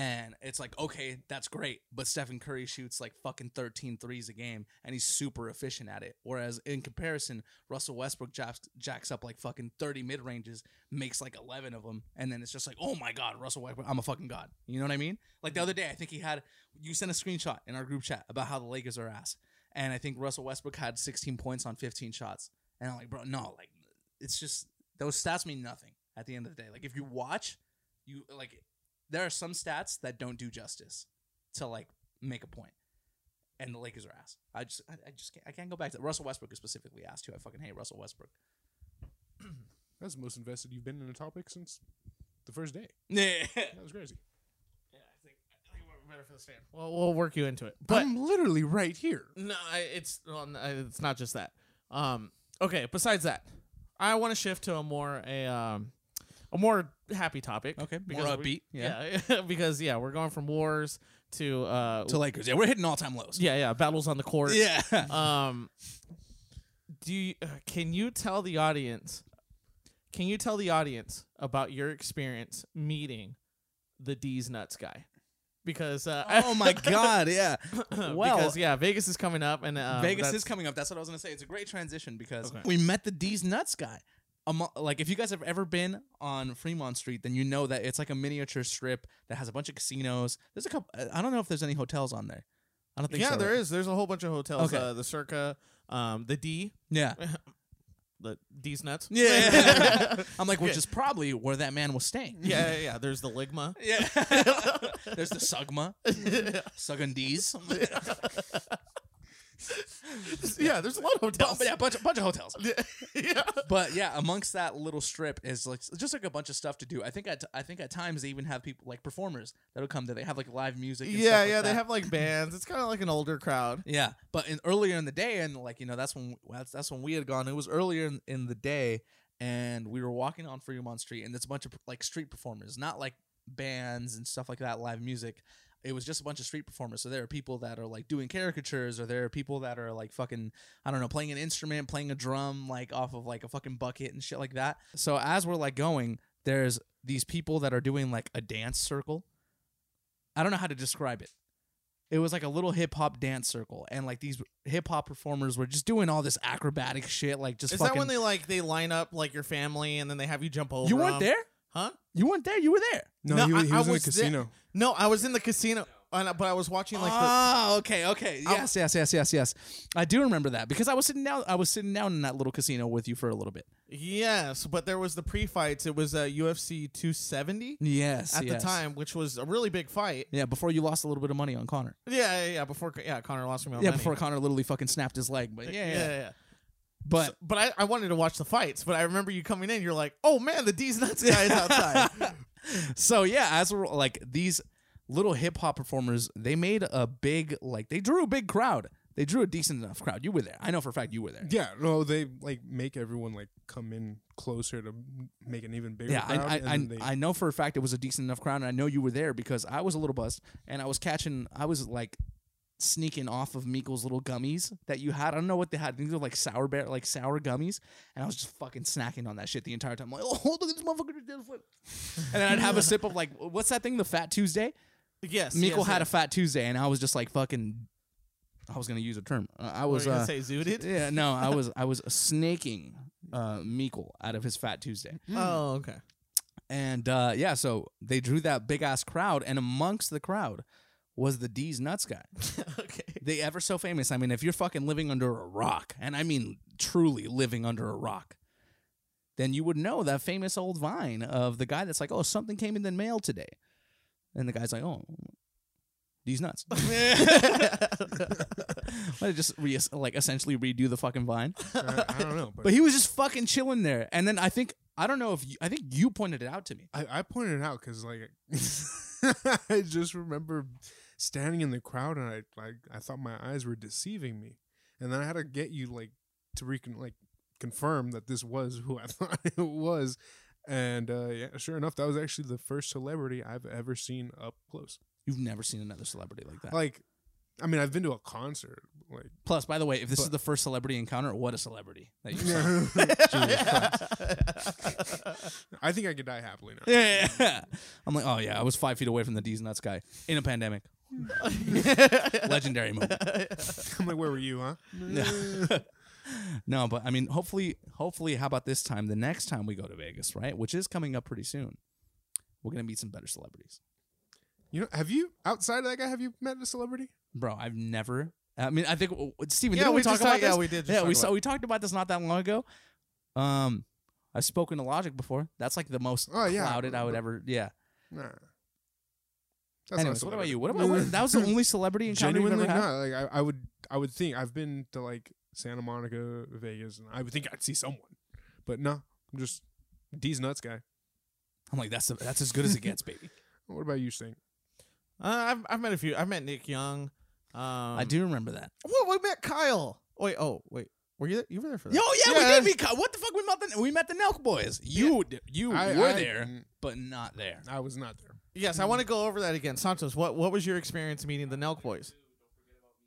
and it's like okay that's great but Stephen Curry shoots like fucking 13 threes a game and he's super efficient at it whereas in comparison Russell Westbrook jacks, jacks up like fucking 30 mid ranges makes like 11 of them and then it's just like oh my god Russell Westbrook I'm a fucking god you know what I mean? Like the other day I think he had you sent a screenshot in our group chat about how the Lakers are ass and I think Russell Westbrook had 16 points on 15 shots and I'm like bro no like it's just those stats mean nothing at the end of the day. Like if you watch you like there are some stats that don't do justice to like make a point and the Lakers are ass. I just I, I just can't, I can't go back to Russell Westbrook is specifically ass too. I fucking hate Russell Westbrook. That's the most invested you've been in a topic since the first day. Yeah. That was crazy. Yeah, I think I think we're better for the stand. Well, we'll work you into it. But I'm literally right here. no, I, it's well, n- I- it's not just that. Um, okay. Besides that, I want to shift to a more a um a more happy topic. Okay, more we- upbeat, yeah. yeah, because yeah, we're going from wars to uh to Lakers. Yeah, we're hitting all time lows. yeah yeah battles on the court. Yeah. Um, do you, uh, can you tell the audience? Can you tell the audience about your experience meeting the D's nuts guy? Because uh, oh my god, yeah. Well, because yeah, Vegas is coming up, and uh, Vegas is coming up. That's what I was gonna say. It's a great transition because Okay. we met the D's nuts guy. Like if you guys have ever been on Fremont Street, then you know that it's like a miniature strip that has a bunch of casinos. There's a couple. I don't know if there's any hotels on there. I don't think. Yeah, so, there is. There's a whole bunch of hotels. Okay. Uh, the Circa, um, the D, Yeah. the D's nuts. Yeah. I'm like, which is probably where that man was staying. yeah, yeah, yeah. There's the Ligma. Yeah. There's the Sugma. Sugandese. Yeah, there's a lot of hotels. But yeah, bunch of, bunch of hotels. yeah. But yeah, amongst that little strip is like just like a bunch of stuff to do. I think at I think at times they even have people like performers that'll come there. They have like live music. And Yeah, like yeah, they have like bands. It's kind of like an older crowd. Yeah, but in earlier in the day, and like you know, that's when that's, that's when we had gone. It was earlier in, in the day, and we were walking on Fremont Street, and it's a bunch of like street performers, not like bands and stuff like that, live music. It was just a bunch of street performers. So there are people that are like doing caricatures, or there are people that are like fucking, I don't know, playing an instrument, playing a drum, like off of like a fucking bucket and shit like that. So as we're like going, there's these people that are doing like a dance circle. I don't know how to describe it it was like a little hip hop dance circle, and like these hip hop performers were just doing all this acrobatic shit, like just Is fucking. that when they like they line up like your family and then they have you jump over? you weren't 'em? there? Huh? You weren't there. You were there. No, No, he, was- I- he I was in was the there. casino. No, I was in the casino, and, I- but I was watching like the. oh, okay, okay. Yes, yes, yes, yes, yes. I do remember that because I was sitting down. I was sitting down in that little casino with you for a little bit. Yes, but there was the pre-fights. It was uh, UFC 270 Yes, at yes. the time, which was a really big fight. Yeah, before you lost a little bit of money on Connor. Yeah, yeah, yeah. Before yeah, Connor lost me. Yeah, before Connor literally fucking snapped his leg. But yeah, yeah. yeah. But So- but I, I wanted to watch the fights, but I remember you coming in. You're like, oh man, the D's nuts guy is outside. so yeah, as we're like these little hip hop performers, they made a big like they drew a big crowd. They drew a decent enough crowd. You were there. I know for a fact you were there. Yeah, no, they like make everyone like come in closer to make an even bigger Yeah, crowd. I I, I, they, I know for a fact it was a decent enough crowd, and I know you were there because I was a little buzzed, and I was catching, I was like sneaking off of Meekle's little gummies that you had. I don't know what they had. These are like sour bear, like sour gummies, and I was just fucking snacking on that shit the entire time. like, oh, look at this motherfucker did a flip, and then I'd have a sip of like, what's that thing? The Fat Tuesday. yes, Meekle yes, had a. Fat Tuesday, and I was just like fucking. I was gonna use a term. Uh, I was were you gonna uh, say zooted. yeah, no, I was I was snaking uh Meekle out of his Fat Tuesday. Oh, okay. And uh, yeah, so they drew that big ass crowd, and amongst the crowd was the D's nuts guy. okay. They ever so famous. I mean, if you're fucking living under a rock, and I mean truly living under a rock, then you would know that famous old vine of the guy that's like, "Oh, something came in the mail today," and the guy's like, "Oh." These nuts. Let just re- like essentially redo the fucking vine. I, I don't know, but, But he was just fucking chilling there. And then I think I don't know if you, I think you pointed it out to me. I, I pointed it out because like I just remember standing in the crowd and I like I thought my eyes were deceiving me, and then I had to get you like to recon like confirm that this was who I thought it was, and uh, yeah, sure enough, that was actually the first celebrity I've ever seen up close. You've never seen another celebrity like that. Like, I mean, I've been to a concert, like Plus, by the way, if this is the first celebrity encounter, what a celebrity that you saw. I think I could die happily now. yeah, yeah, yeah. I'm like, oh yeah, I was five feet away from the D's nuts guy in a pandemic. Legendary moment. I'm like, where were you, huh? no, but I mean, hopefully, hopefully, how about this time? The next time we go to Vegas, right, which is coming up pretty soon, we're gonna meet some better celebrities. You know, have you outside of that guy? Have you met a celebrity? Bro, I've never. I mean, I think Steven, Yeah, didn't we, we talk just about talked- yeah, this? we did just yeah, talk we about saw it. we talked about this not that long ago. Um, I've spoken to Logic before. That's like the most Oh, yeah. clouded I would ever. Yeah, Nah. That's Anyways, what about you? What about what, that was the only celebrity encounter you've Genuinely ever had? not. Like I, I would, I would think I've been to like Santa Monica, Vegas, and I would think I'd see someone, but no, I'm just D's nuts guy. I'm like, that's that's as good as it gets, baby. What about you, Stink? Uh, I've I've met a few. I've met Nick Young. Um, I do remember that. Well, we met Kyle. Wait, oh wait, were you there? You were there for that? Yo, yeah, Yeah. we did. meet Kyle. what the fuck? We met the we met the Nelk boys. You d- you I- were I- there, but not there. I was not there. Yes, I want to go over that again. Santos, what what was your experience meeting the Nelk boys?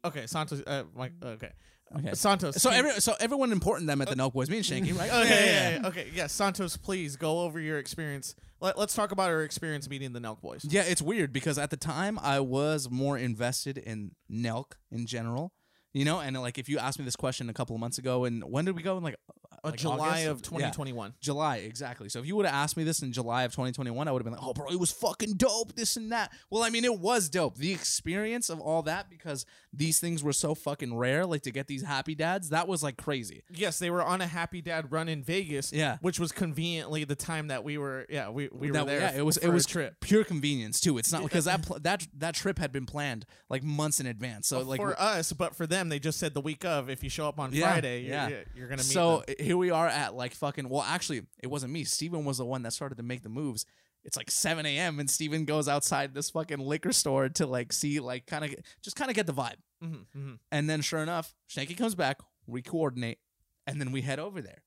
Okay, Santos. Uh, Mike. Okay. Okay. Santos. So every so everyone important them at the Nelk boys, me and Shanky, right? Okay, yeah, yeah, yeah. okay, yeah. Santos, please go over your experience. Let, let's talk about our experience meeting the Nelk boys. Yeah, it's weird because at the time I was more invested in Nelk in general. You know, and like if you asked me this question a couple of months ago, and when did we go? In like, Uh, like July August? of Yeah. 2021. July, exactly. So if you would have asked me this in July of 2021, I would have been like, "Oh, bro, it was fucking dope, this and that." Well, I mean, it was dope. The experience of all that because these things were so fucking rare, like to get these happy dads, that was like crazy. Yes, they were on a Happy Dad run in Vegas. Yeah. which was conveniently the time that we were. Yeah, we, we were there. yeah, it was it was trip pure convenience too. It's not because that pl- that that trip had been planned like months in advance. So like for us, but for them, they just said the week of. If you show up on Yeah, Friday, you're, yeah. you're, you're gonna meet so them. Here we are at like fucking. Well, actually, it wasn't me. Steven was the one that started to make the moves. It's like 7 a.m. and Steven goes outside this fucking liquor store to like see, like, kind of just kind of get the vibe. Mhm, mhm. And then, sure enough, Shanky comes back. We coordinate, and then we head over there.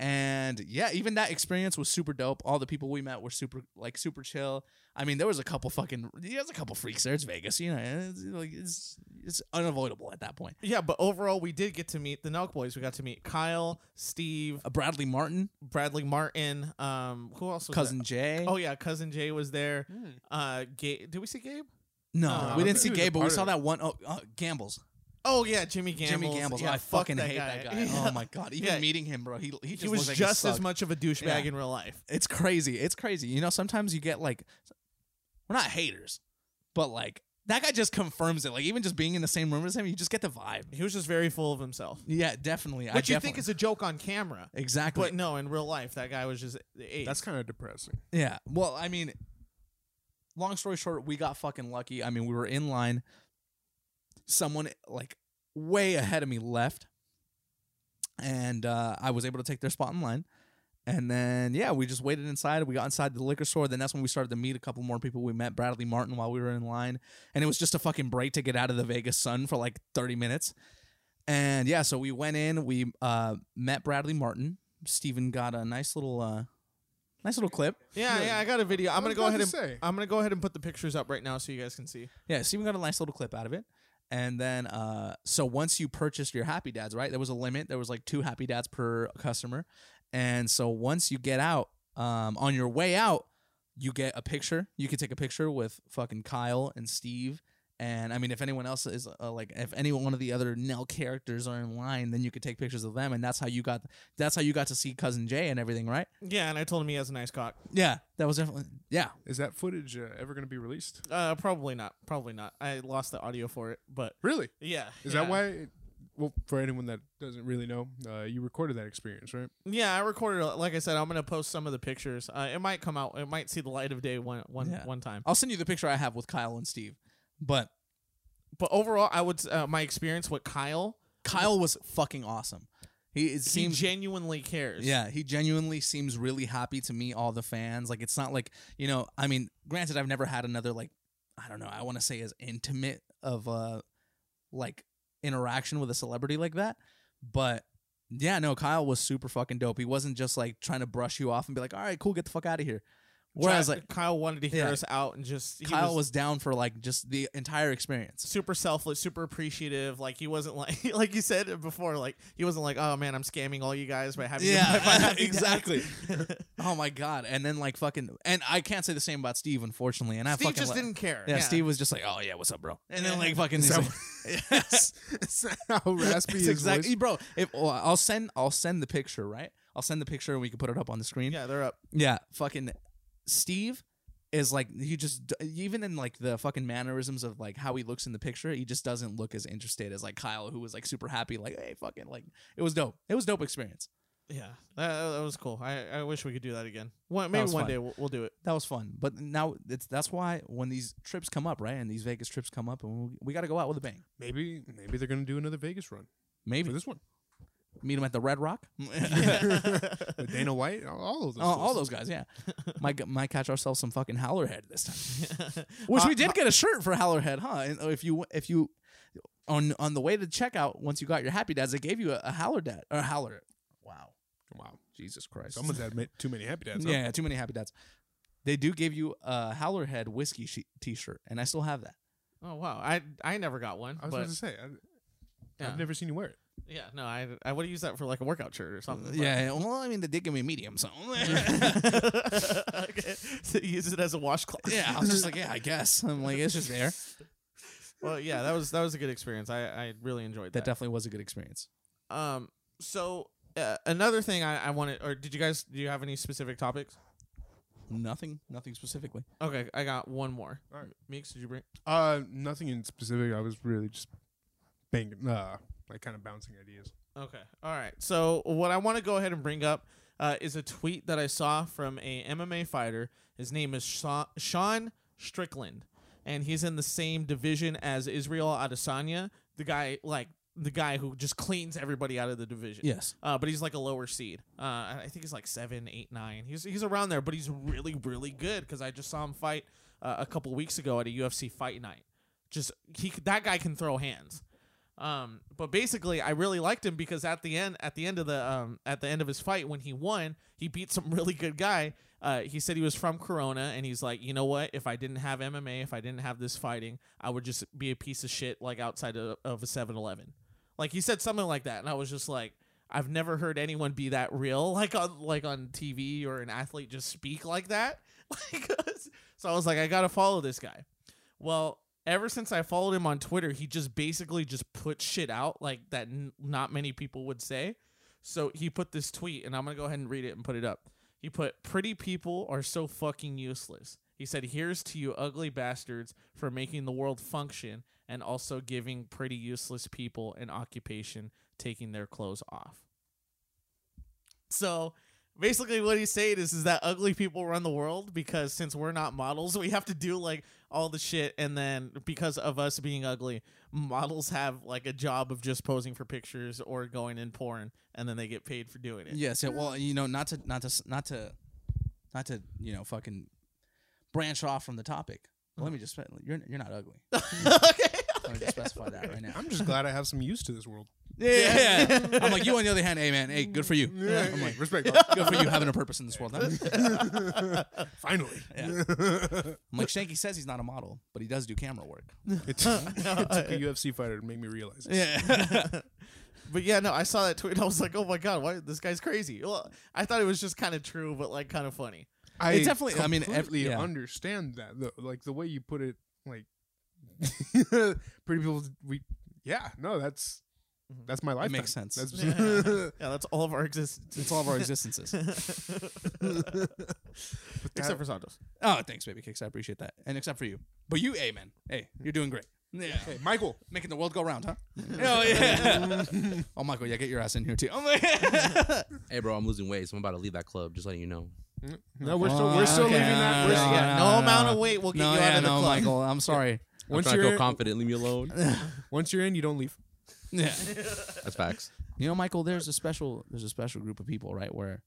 And yeah, even that experience was super dope. All the people we met were super, like, super chill. I mean, there was a couple fucking, there's a couple freaks there. It's Vegas, you know. It's, like it's it's unavoidable at that point. Yeah, but overall, we did get to meet the Nelk boys. We got to meet Kyle, Steve, Uh, Bradley Martin, Bradley Martin. Um, who else? Was cousin there? Jay. Oh yeah, cousin Jay was there. Hmm. Uh, Gabe. Did we see Gabe? no, No, we didn't see he was a Gabe, but we saw that one. Oh, uh, Gambles. Oh yeah, Jimmy Gamble. Jimmy Gamble. Yeah, I fuck fucking hate that guy. Yeah. Oh my god. Even Yeah. meeting him, bro, he he just He was like just as much of a douchebag Yeah. in real life. It's crazy. It's crazy. You know, sometimes you get like, we're not haters, but like that guy just confirms it. Like even just being in the same room as him, you just get the vibe. He was just very full of himself, Yeah, definitely. I which you definitely, think is a joke on camera, exactly. but no, in real life, that guy was just ace. That's kind of depressing. Yeah. Well, I mean, long story short, we got fucking lucky. I mean, we were in line. Someone like way ahead of me left, and uh, I was able to take their spot in line. And then yeah, we just waited inside. We got inside the liquor store. Then that's when we started to meet a couple more people. We met Bradley Martin while we were in line, and it was just a fucking break to get out of the Vegas sun for like thirty minutes. And yeah, so we went in. We uh, met Bradley Martin. Steven got a nice little, uh, nice little clip. yeah, yeah. I got a video. I'm gonna go ahead to and say. I'm gonna go ahead and put the pictures up right now so you guys can see. Yeah, Steven got a nice little clip out of it. And then, uh, so once you purchased your Happy Dads, right? There was a limit. There was like two Happy Dads per customer. And so once you get out, um, on your way out, you get a picture. You can take a picture with fucking Kyle and Steve. And I mean, if anyone else is uh, like, if any one of the other Nelk characters are in line, then you could take pictures of them, and that's how you got. That's how you got to see cousin Jay and everything, right? Yeah, and I told him he has a nice cock. Yeah, that was definitely yeah. Is that footage uh, ever going to be released? Uh, probably not. Probably not. I lost the audio for it, but Really? yeah. Is yeah. that why? It, well, for anyone that doesn't really know, uh, you recorded that experience, right? Yeah, I recorded. Like I said, I'm gonna post some of the pictures. Uh, it might come out. It might see the light of day one one Yeah. one time. I'll send you the picture I have with Kyle and Steve, but But overall, I would. Uh, my experience with Kyle, Kyle was fucking awesome. He it he seems genuinely cares. yeah, he genuinely seems really happy to meet all the fans. Like it's not like, you know, I mean, granted I've never had another like I don't know, I want to say as intimate of a like interaction with a celebrity like that, but yeah, no, Kyle was super fucking dope. He wasn't just like trying to brush you off and be like, "All right, cool, get the fuck out of here." Whereas like Kyle wanted to hear Yeah. us out and just he Kyle was, down for like just the entire experience. super selfless, super appreciative. Like he wasn't like like you said before. Like he wasn't like, oh man, I'm scamming all you guys by having you buy my Yeah, exactly. Oh my god! And then like fucking, and I can't say the same about Steve, unfortunately. And I Steve fucking just didn't care. Yeah, Steve was just like, "Oh yeah, what's up, bro?" And then like fucking, So- yes, how raspy exactly, bro. If well, I'll send, I'll send the picture, right? I'll send the picture and we can put it up on the screen. Yeah, they're up. Yeah, fucking Steve is like he just even in like the fucking mannerisms of like how he looks in the picture, he just doesn't look as interested as like Kyle, who was like super happy, like hey, fucking like it was dope. It was dope experience. Yeah, that, that was cool. I, I wish we could do that again. One, maybe was one fun. day we'll, we'll do it. That was fun. But now it's that's why when these trips come up, right, and these Vegas trips come up, and we, we got to go out with a bang. Maybe maybe they're gonna do another Vegas run Maybe for this one. Meet him at the Red Rock. With Dana White, all- all those. Oh, all those guys, yeah. might might catch ourselves some fucking Howlerhead this time. Which Uh, we did get a shirt for Howlerhead, huh? And uh, if you if you on on the way to checkout, once you got your Happy Dads, they gave you a, a Howler Dad or a Howler. Wow, Wow, Jesus Christ! someone's had too many happy dads. huh? yeah, too many Happy Dads. They do give you a Howlerhead whiskey she- T-shirt, and I still have that. Oh wow, I I never got one. I was but about to say, I, yeah. I've never seen you wear it. Yeah, no, I I would have used that for like a workout shirt or something. Yeah, yeah, well, I mean, they did give me a medium, so okay. So you use it as a washcloth. yeah, I was just like, yeah, I guess. I'm like, it's just there. Well, yeah, that was that was a good experience. I I really enjoyed That that. definitely was a good experience. um. So uh, another thing I I wanted, or did you guys do you have any specific topics? Nothing, nothing specifically. Okay, I got one more. All right. Meeks, did you bring? Uh, nothing in specific. I was really just banging, uh, like kind of bouncing ideas. Okay. All right. So what I want to go ahead and bring up uh, is a tweet that I saw from a MMA fighter. His name is Sean Strickland, and he's in the same division as Israel Adesanya, the guy like the guy who just cleans everybody out of the division. Yes. Uh, but he's like a lower seed. Uh, I think he's like seven, eight, nine. He's he's around there, but he's really, really good because I just saw him fight uh, a couple weeks ago at a UFC fight night. Just he that guy can throw hands. Um, but basically, I really liked him because at the end, at the end of the um, at the end of his fight, when he won, he beat some really good guy. Uh, he said he was from Corona, and he's like, you know what? If I didn't have MMA, if I didn't have this fighting, I would just be a piece of shit like outside of, of a 7-Eleven. Like he said something like that, and I was just like, I've never heard anyone be that real, like on like on TV or an athlete just speak like that. So I was like, I gotta follow this guy. Well, ever since I followed him on Twitter, he just basically just put shit out like that n- not many people would say. So he put this tweet, and I'm gonna go ahead and read it and put it up. He put, "Pretty people are so fucking useless." He said, "Here's to you, ugly bastards, for making the world function and also giving pretty useless people an occupation, taking their clothes off." So basically what he's saying is is that ugly people run the world because since we're not models we have to do like all the shit and then because of us being ugly models have like a job of just posing for pictures or going in porn and then they get paid for doing it Yes. Yeah, well, you know, not to not to not to not to you know fucking branch off from the topic. Let uh-huh. me just you're you're not ugly. okay Let me just specify that right now. I'm just glad I have some use to this world. Yeah, yeah. I'm like you. On the other hand, hey man, hey, good for you. Yeah, I'm like, respect. good for you having a purpose in this world. Finally. Yeah. I'm like Shanky says he's not a model, but he does do camera work. It took, it took a UFC fighter to make me realize it. Yeah. but yeah no i saw that tweet and i was like oh my god why this guy's crazy well i thought it was just kind of true but like kind of funny I It definitely- I mean, ev- completely yeah. understand that though. Like the way you put it, like pretty people. We yeah, no, that's mm-hmm. that's my life. makes sense. That's, yeah, that's all of our existence it's all of our existences. except for santos Oh, thanks, baby kicks. I appreciate that, and except for you, but you, amen. hey, you're doing great. Yeah. hey, Michael. Making the world go round, huh? oh yeah. oh Michael, yeah, get your ass in here too. Oh, I'm like, Hey, bro, I'm losing weight, so I'm about to leave that club. Just letting you know. Mm, no, we're still we're oh, still Okay, leaving that. no, We're no, still- yeah, no amount of weight will get no, you out of the no, club. Michael, I'm sorry. I'm Once trying you're feel confident. Leave me alone. once you're in, you don't leave. Yeah. That's facts. You know, Michael, there's a special there's a special group of people, right, where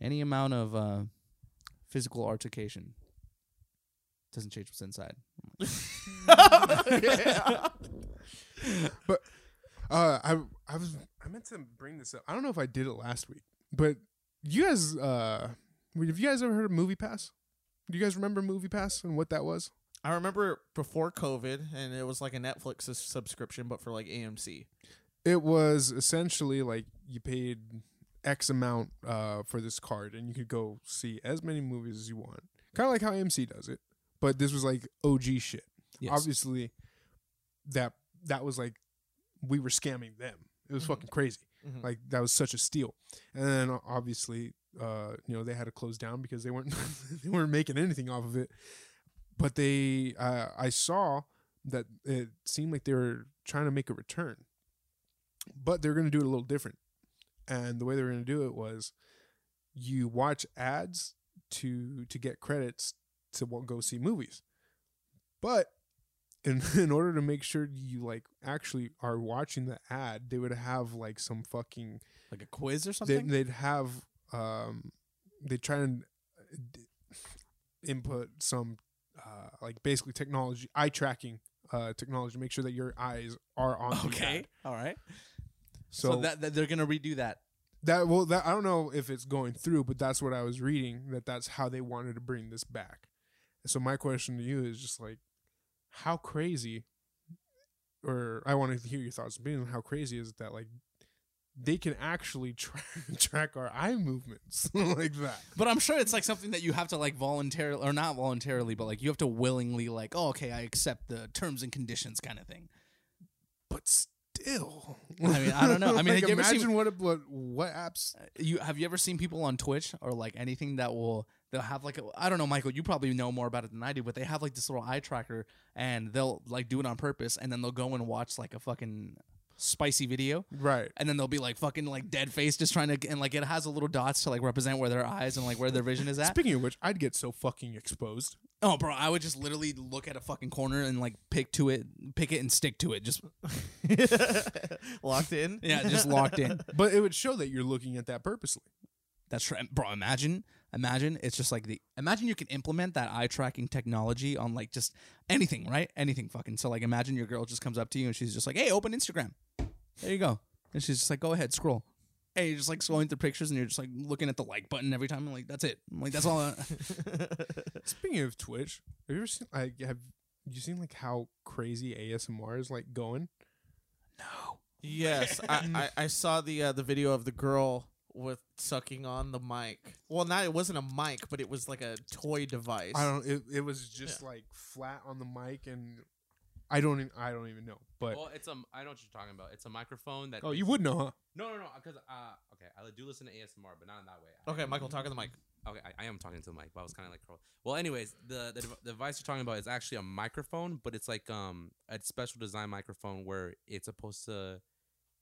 any amount of uh, physical altercation doesn't change what's inside. Uh, I I was I meant to bring this up. I don't know if I did it last week, but you guys, uh, have you guys ever heard of Movie Pass? Do you guys remember Movie Pass and what that was? I remember before COVID, and it was like a Netflix subscription, but for like AMC. It was essentially like you paid X amount uh, for this card, and you could go see as many movies as you want. Kind of like how AMC does it, but this was like OG shit. Yes. Obviously, that that was like we were scamming them. It was Mhm. fucking crazy. Mhm. Like that was such a steal. And then obviously, uh, you know, they had to close down because they weren't they weren't making anything off of it. But they, uh, I saw that it seemed like they were trying to make a return, but they're going to do it a little different. and the way they were going to do it was you watch ads to to get credits to go see movies but in in order to make sure you like actually are watching the ad they would have like some fucking Like a quiz or something. they'd have um they try and uh, input some uh like basically technology eye tracking uh technology to make sure that your eyes are on okay. All right. so, So, that, that they're gonna redo that. that well that i don't know if it's going through but that's what i was reading that that's how they wanted to bring this back so my question to you is just like how crazy or i want to hear your thoughts being how crazy is it that like they can actually tra- track our eye movements like that But I'm sure it's like something that you have to like voluntarily or not voluntarily, but like you have to willingly like, oh, okay, I accept the terms and conditions kind of thing. but still I mean, I don't know. I mean, like, have you ever imagine seen- what, what what apps uh, You have you ever seen people on Twitch or like anything that will they'll have like a, I don't know, Michael, you probably know more about it than I do, but they have like this little eye tracker and they'll like do it on purpose and then they'll go and watch like a fucking spicy video right and then they'll be like fucking like dead face just trying to and like it has a little dots to like represent where their eyes and like where their vision is at. speaking of which i'd get so fucking exposed Oh, bro, I would just literally look at a fucking corner and like pick to it, pick it and stick to it. Just Locked in. yeah, just locked in. but it would show that you're looking at that purposely That's true, bro. Imagine, imagine it's just like the imagine you can implement that eye tracking technology on like just anything, right? Anything, fucking. So like, imagine your girl just comes up to you and she's just like, "Hey, open Instagram." There you go, and she's just like, "Go ahead, scroll." Hey, you're just like scrolling through pictures and you're just like looking at the like button every time. I'm like, that's it. I'm like, that's all. I- Speaking of Twitch, have you ever seen like have you seen like how crazy ASMR is like going? no. Yes, I, I, I saw the uh, the video of the girl with sucking on the mic. Well, not it wasn't a mic, but it was like a toy device. I don't. It, it was just like flat on the mic, and I don't. Even, I don't even know. But well, it's a. I know what you're talking about. It's a microphone that. oh, you would know, huh? No, no, no. Because uh, okay, I do listen to ASMR, but not in that way. Okay, Michael, talk in the mic. Okay, I, I am talking to the mic, but I was kind of like, curl- well, anyways, the, the dev- the device you're talking about is actually a microphone, but it's like um a special design microphone where it's supposed to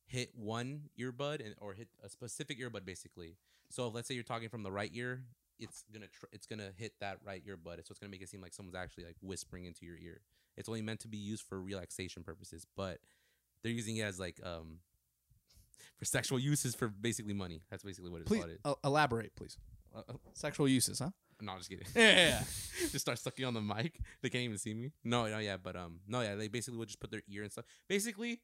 hit one earbud and or hit a specific earbud basically. So if let's say you're talking from the right ear, it's gonna tr- it's gonna hit that right earbud, so it's gonna make it seem like someone's actually like whispering into your ear. It's only meant to be used for relaxation purposes, but they're using it as like um for sexual uses for basically money. That's basically what it's Please called. El- elaborate, please. Uh, uh, sexual uses, huh? No, I'm just kidding. Yeah, just start sucking on the mic. They can't even see me. No, no, yeah, but um, no, yeah, they basically would just put their ear and stuff. Basically,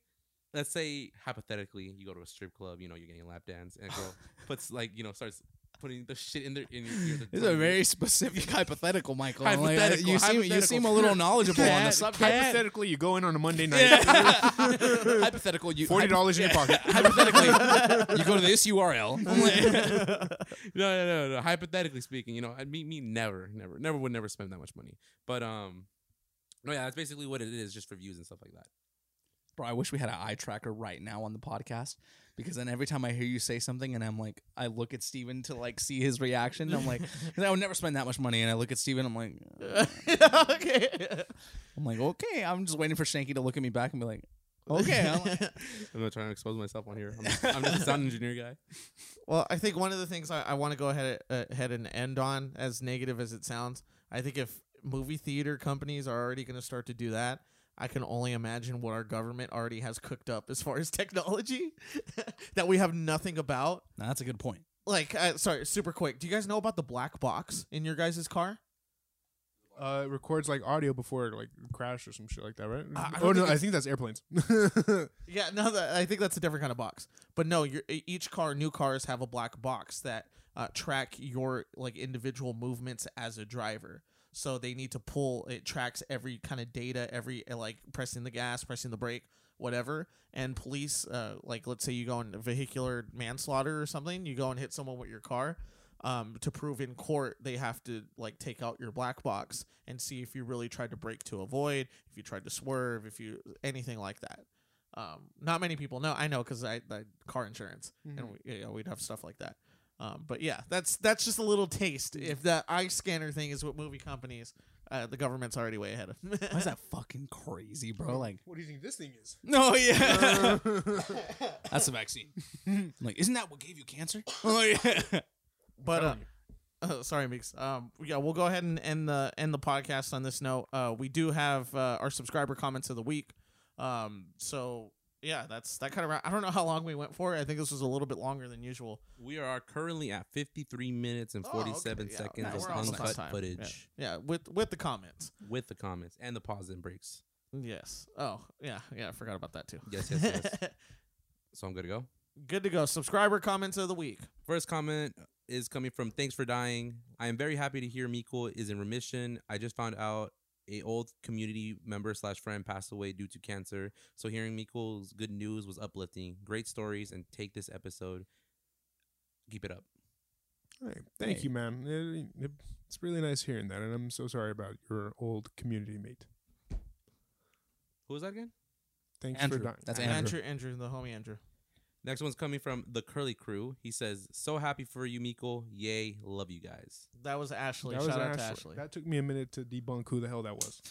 let's say hypothetically, you go to a strip club, you know, you're getting a lap dance, and a girl puts like, you know, starts putting the shit in their in your ear. This is a very specific hypothetical, Michael. I'm like, Hypothetical, you seem you seem a little knowledgeable on the subject. Hypothetically, you go in on a Monday night, Yeah. hypothetical, you forty dollars in your pocket. hypothetically, you go to this URL. No, no, no, no. Hypothetically speaking, you know, I me, me never, never, never would never spend that much money. But um, no, yeah, that's basically what it is, just for views and stuff like that. Bro, I wish we had an eye tracker right now on the podcast because then every time I hear you say something and I'm like, I look at Steven to like see his reaction. I'm like, 'cause I would never spend that much money. And I look at Steven, I'm like, uh, okay. I'm like, okay. I'm just waiting for Shanky to look at me back and be like, okay. I'm like, I'm not trying to expose myself on here. I'm just, I'm just a sound engineer guy. Well, I think one of the things I, I want to go ahead uh, ahead and end on, as negative as it sounds, I think if movie theater companies are already going to start to do that, I can only imagine what our government already has cooked up as far as technology that we have nothing about. nah, that's a good point. Like, uh, sorry, super quick. Do you guys know about the black box in your guys' car? Uh, it records like audio before it like crash or some shit like that, right? I- I oh no, I think that's airplanes. Yeah, no, that, I think that's a different kind of box. But no, your e- each car, new cars have a black box that uh, track your like individual movements as a driver. So they need to pull. It tracks every kind of data, every uh, like pressing the gas, pressing the brake, whatever. And police, uh, like let's say you go in vehicular manslaughter or something, you go and hit someone with your car. Um, to prove in court, they have to like take out your black box and see if you really tried to brake to avoid, if you tried to swerve, if you anything like that. Um, not many people know. I know because I, I car insurance, and we, yeah, we'd have stuff like that. Um, but yeah, that's that's just a little taste. If that eye scanner thing is what movie companies Uh, the government's already way ahead of. Why is that fucking crazy, bro? Like, what do you think this thing is? no, yeah, that's the vaccine. like, isn't that what gave you cancer? Oh yeah. But uh, uh, sorry, Meeks. Um, yeah, we'll go ahead and end the end the podcast on this note. Uh, we do have uh, our subscriber comments of the week. Um, so yeah, that's that kind of. I don't know how long we went for. I think this was a little bit longer than usual. We are currently at 53 minutes and Oh, okay, 47 yeah, seconds okay, of we're almost on uncut footage Yeah. yeah, with with the comments. with the comments and the pauses and breaks. Yes. Oh yeah, yeah. I forgot about that too. Yes, yes, yes. so I'm good to go. Good to go. Subscriber comments of the week. First comment is coming from Thanks for Dying. I am very happy to hear Miko is in remission. I just found out a old community member slash friend passed away due to cancer. So hearing Miko's good news was uplifting. Great stories and take this episode. Keep it up. Hey, thank Hey. you, man. It- it- it's really nice hearing that, and I'm so sorry about your old community mate. Who was that again? Thanks Andrew. for dying. That's Andrew. Andrew. Andrew, the homie Andrew. Next one's coming from the Curly Crew. He says, "So happy for you, Miko. Yay, love you guys." That was Ashley. That Shout was out to Ashley. Ashley. That took me a minute to debunk who the hell that was.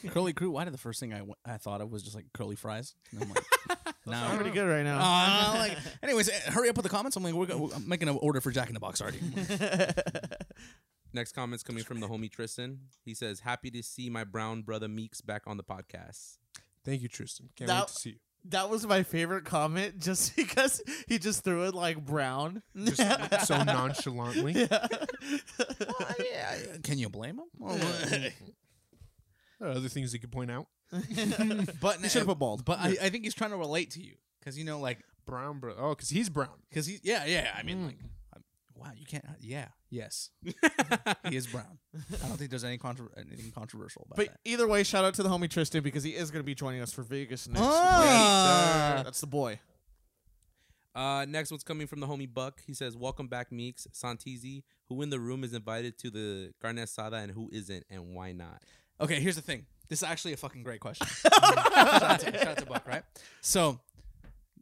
Curly crew. Why did the first thing I, w- I thought of was just like curly fries? And I'm like, Sounds no. pretty good right now. Uh, like, anyways, eh, hurry up with the comments. I'm like, we're, go- I'm making an order for Jack in the Box already. Next comment's coming from the homie Tristan. He says, "Happy to see my brown brother Meeks back on the podcast." Thank you, Tristan. Can't That- wait to see you. That was my favorite comment, just because he just threw it like brown. Just so nonchalantly. yeah. Uh, yeah, can you blame him? Well, There are other things you could point out. but He should've put bald. But I, I think he's trying to relate to you because you know, like, Brown, bro. Oh, because he's brown. because he, yeah, yeah. I mean, like, I'm- wow, you can't. Yeah, yes, he is brown. I don't think there's any contro- anything controversial about But that. either way, shout out to the homie Tristan because he is going to be joining us for Vegas next Ah. week. That's the boy. Uh, next one's coming from the homie Buck. He says, "Welcome back, Meeks Santizi. Who in the room is invited to the carne asada and who isn't, and why not?" Okay, here's the thing. This is actually a fucking great question. shout, out to, shout out to Buck, right? So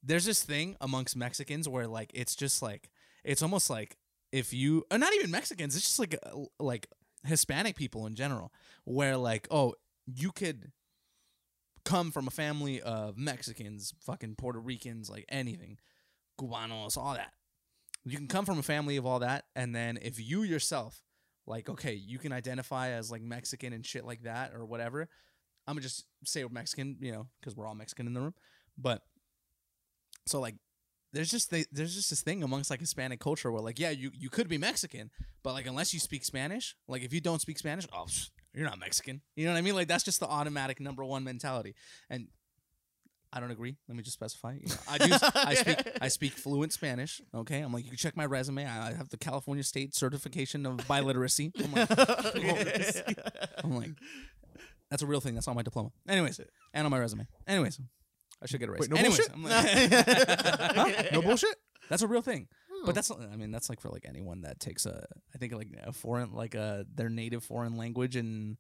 there's this thing amongst Mexicans where like it's just like it's almost like if you or not even Mexicans, it's just like uh, like Hispanic people in general, where like oh you could come from a family of Mexicans, fucking Puerto Ricans, like anything, Cubanos, all that. You can come from a family of all that, and then if you yourself like okay you can identify as like mexican and shit like that or whatever i'm gonna just say we're mexican you know because we're all mexican in the room but so like there's just th- there's just this thing amongst like hispanic culture where like yeah you, you could be mexican but like unless you speak spanish like if you don't speak spanish oh you're not mexican you know what i mean like that's just the automatic number one mentality and I don't agree. Let me just specify. You know, I do. I speak. I speak fluent Spanish. Okay, I'm like you can check my resume. I have the California State certification of biliteracy. I'm like, I'm like, that's a real thing. That's on my diploma. Anyways, and on my resume. Anyways, I should get a raise. Wait, no Anyways, bullshit? I'm like, Huh? No bullshit? That's a real thing. But that's I mean that's like for like anyone that takes a I think like a foreign like a their native foreign language in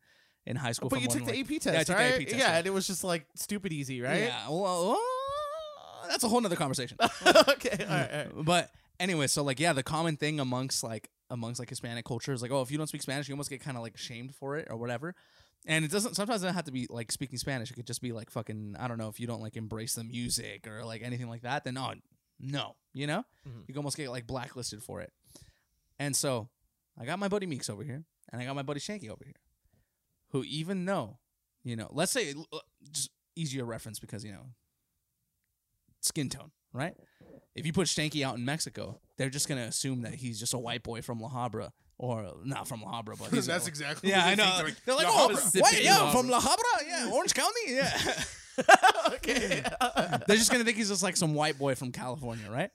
in high school. But you took the like- AP test, Yeah, right? the AP test, yeah, yeah. and it was just like stupid easy, right? Yeah, well, uh, that's a whole nother conversation. okay, all right, all right. but anyway, so like yeah, the common thing amongst like amongst like Hispanic culture is like, oh, if you don't speak Spanish, you almost get kind of like shamed for it or whatever. And it doesn't sometimes it doesn't have to be like speaking Spanish. It could just be like fucking I don't know if you don't like embrace the music or like anything like that. Then oh no, you know Mhm. you can almost get like blacklisted for it. And so I got my buddy Meeks over here, and I got my buddy Shanky over here, who even though you know, let's say just easier reference because you know skin tone, right? If you put Stanky out in Mexico, they're just gonna assume that he's just a white boy from La Habra, or not from La Habra, but That's exactly Yeah, what I know. think. They're like, La oh, white, yeah, from La Habra, yeah, Orange County, yeah. okay. They're just gonna think he's just like some white boy from California, right?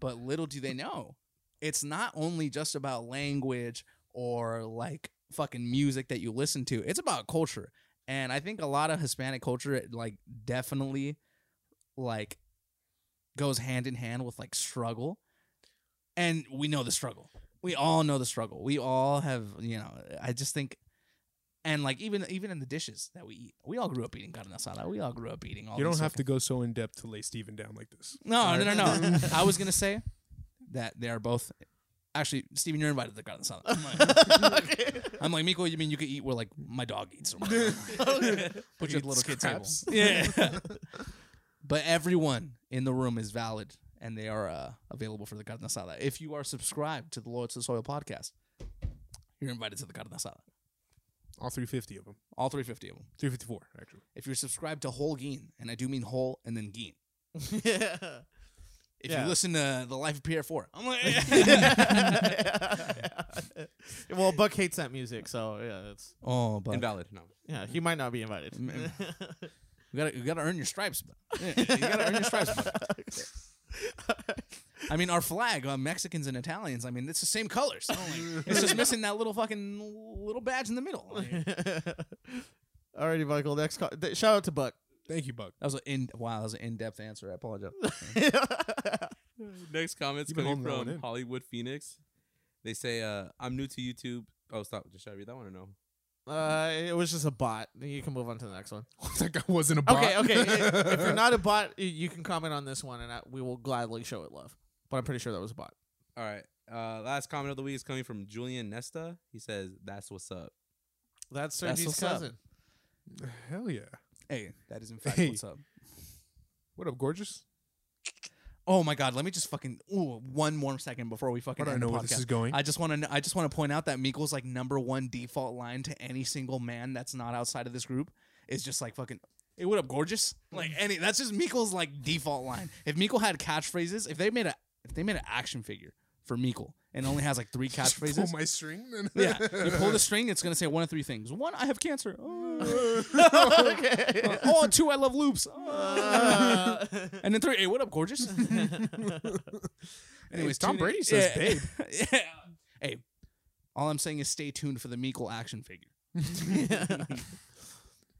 But little do they know, it's not only just about language or like fucking music that you listen to. It's about culture, and I think a lot of Hispanic culture, like, definitely, like, goes hand in hand with like struggle, and we know the struggle. We all know the struggle. We all have, you know. I just think. And like even even in the dishes that we eat, we all grew up eating carne asada. We all grew up eating all. You don't have to go so in depth to lay Steven down like this. no, no, no, no. I was gonna say that they are both Actually, Steven, you're invited to the Garden Salad. I'm like, okay. I'm like, Miko, you mean you could eat where like my dog eats? Or Put your Eat little kid table. Yeah. but everyone in the room is valid and they are uh, available for the Garden Asada. If you are subscribed to the Loyal to the Soil podcast, you're invited to the Garden Asada. All 350 of them. All 350 of them. 354, actually. If you're subscribed to Whole Geen, and I do mean whole and then Geen. yeah. If Yeah. you listen to the Life of Pierre Four, I'm like, well, Buck hates that music, so yeah, it's oh, but Invalid. No. yeah, he might not be invited. You gotta you gotta earn your stripes. But. Yeah, you gotta earn your stripes. But. I mean, our flag, uh, Mexicans and Italians. I mean, it's the same colors. it's just missing that little fucking little badge in the middle. Like, Alrighty, Michael. Next, call. th- shout out to Buck. Thank you, Buck. that was an in wow, that was an in depth answer. I apologize. Next comment's You've been coming holding that one from in. Hollywood Phoenix. They say, uh, "I'm new to YouTube." Oh, stop! Should I read that one or no? Uh, it was just a bot. You can move on to the next one. that guy wasn't a bot. Okay, okay. i- if you're not a bot, y- you can comment on this one, and I, we will gladly show it love. But I'm pretty sure that was a bot. All right. Uh, last comment of the week is coming from Julian Nesta. He says, "That's what's up." That's That's Sergi's what's up. cousin. Hell yeah. hey, that is in fact Hey. what's up. What up, gorgeous? Oh my god, let me just fucking ooh, one more second before we fucking do I know the where this is going? I just want to I just want to point out that Miko's like number one default line to any single man that's not outside of this group is just like fucking Hey, what up, gorgeous? Like any that's just Miko's like default line. If Miko had catchphrases, if they made a if they made an action figure for Miko and only has like three Just pull my string. then- yeah, you pull the string, it's gonna say one of three things. One, I have cancer. Oh, okay. oh two, I love loops. Oh. And then three, hey, what up, gorgeous? Anyways, Tom tune in- Brady says yeah. babe. yeah. Hey, all I'm saying is stay tuned for the Meekle action figure.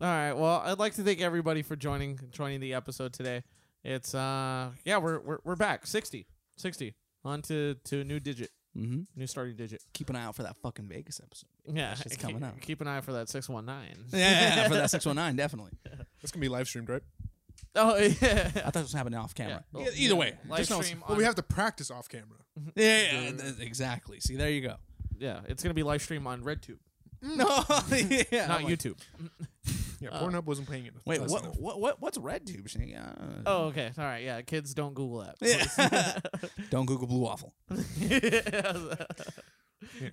All right. Well, I'd like to thank everybody for joining joining the episode today. It's uh yeah, we're we're, we're back. 60. 60. On to, to a new digit. Mm-hmm. New starting digit. Keep an eye out for that fucking Vegas episode. Yeah. it's keep- coming out. Keep an eye out for that 619. Yeah, yeah, yeah, for that 619, definitely. That's gonna be live streamed, right? Oh yeah. I thought it was happening off camera. Yeah. E- Either way, Live just stream Well, we have to practice off camera. Yeah, yeah, yeah, exactly. See, there you go. Yeah, it's gonna be live stream on RedTube, No, yeah, not like, YouTube. Yeah, Uh, Pornhub wasn't paying it. Wait, fast what, enough. what, what, what's RedTube? Shane? Yeah. Oh, okay. All right. Yeah, kids don't Google that. Yeah. Don't Google Blue Waffle. Yeah.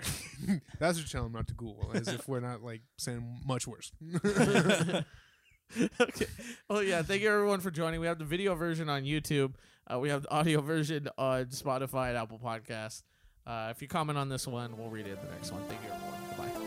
That's what you're telling them not to Google, as if we're not like saying much worse. okay. Well, yeah. Thank you everyone for joining. We have the video version on YouTube. Uh, we have the audio version on Spotify and Apple Podcasts. Uh, if you comment on this one, we'll read it in the next one. Thank you, everyone.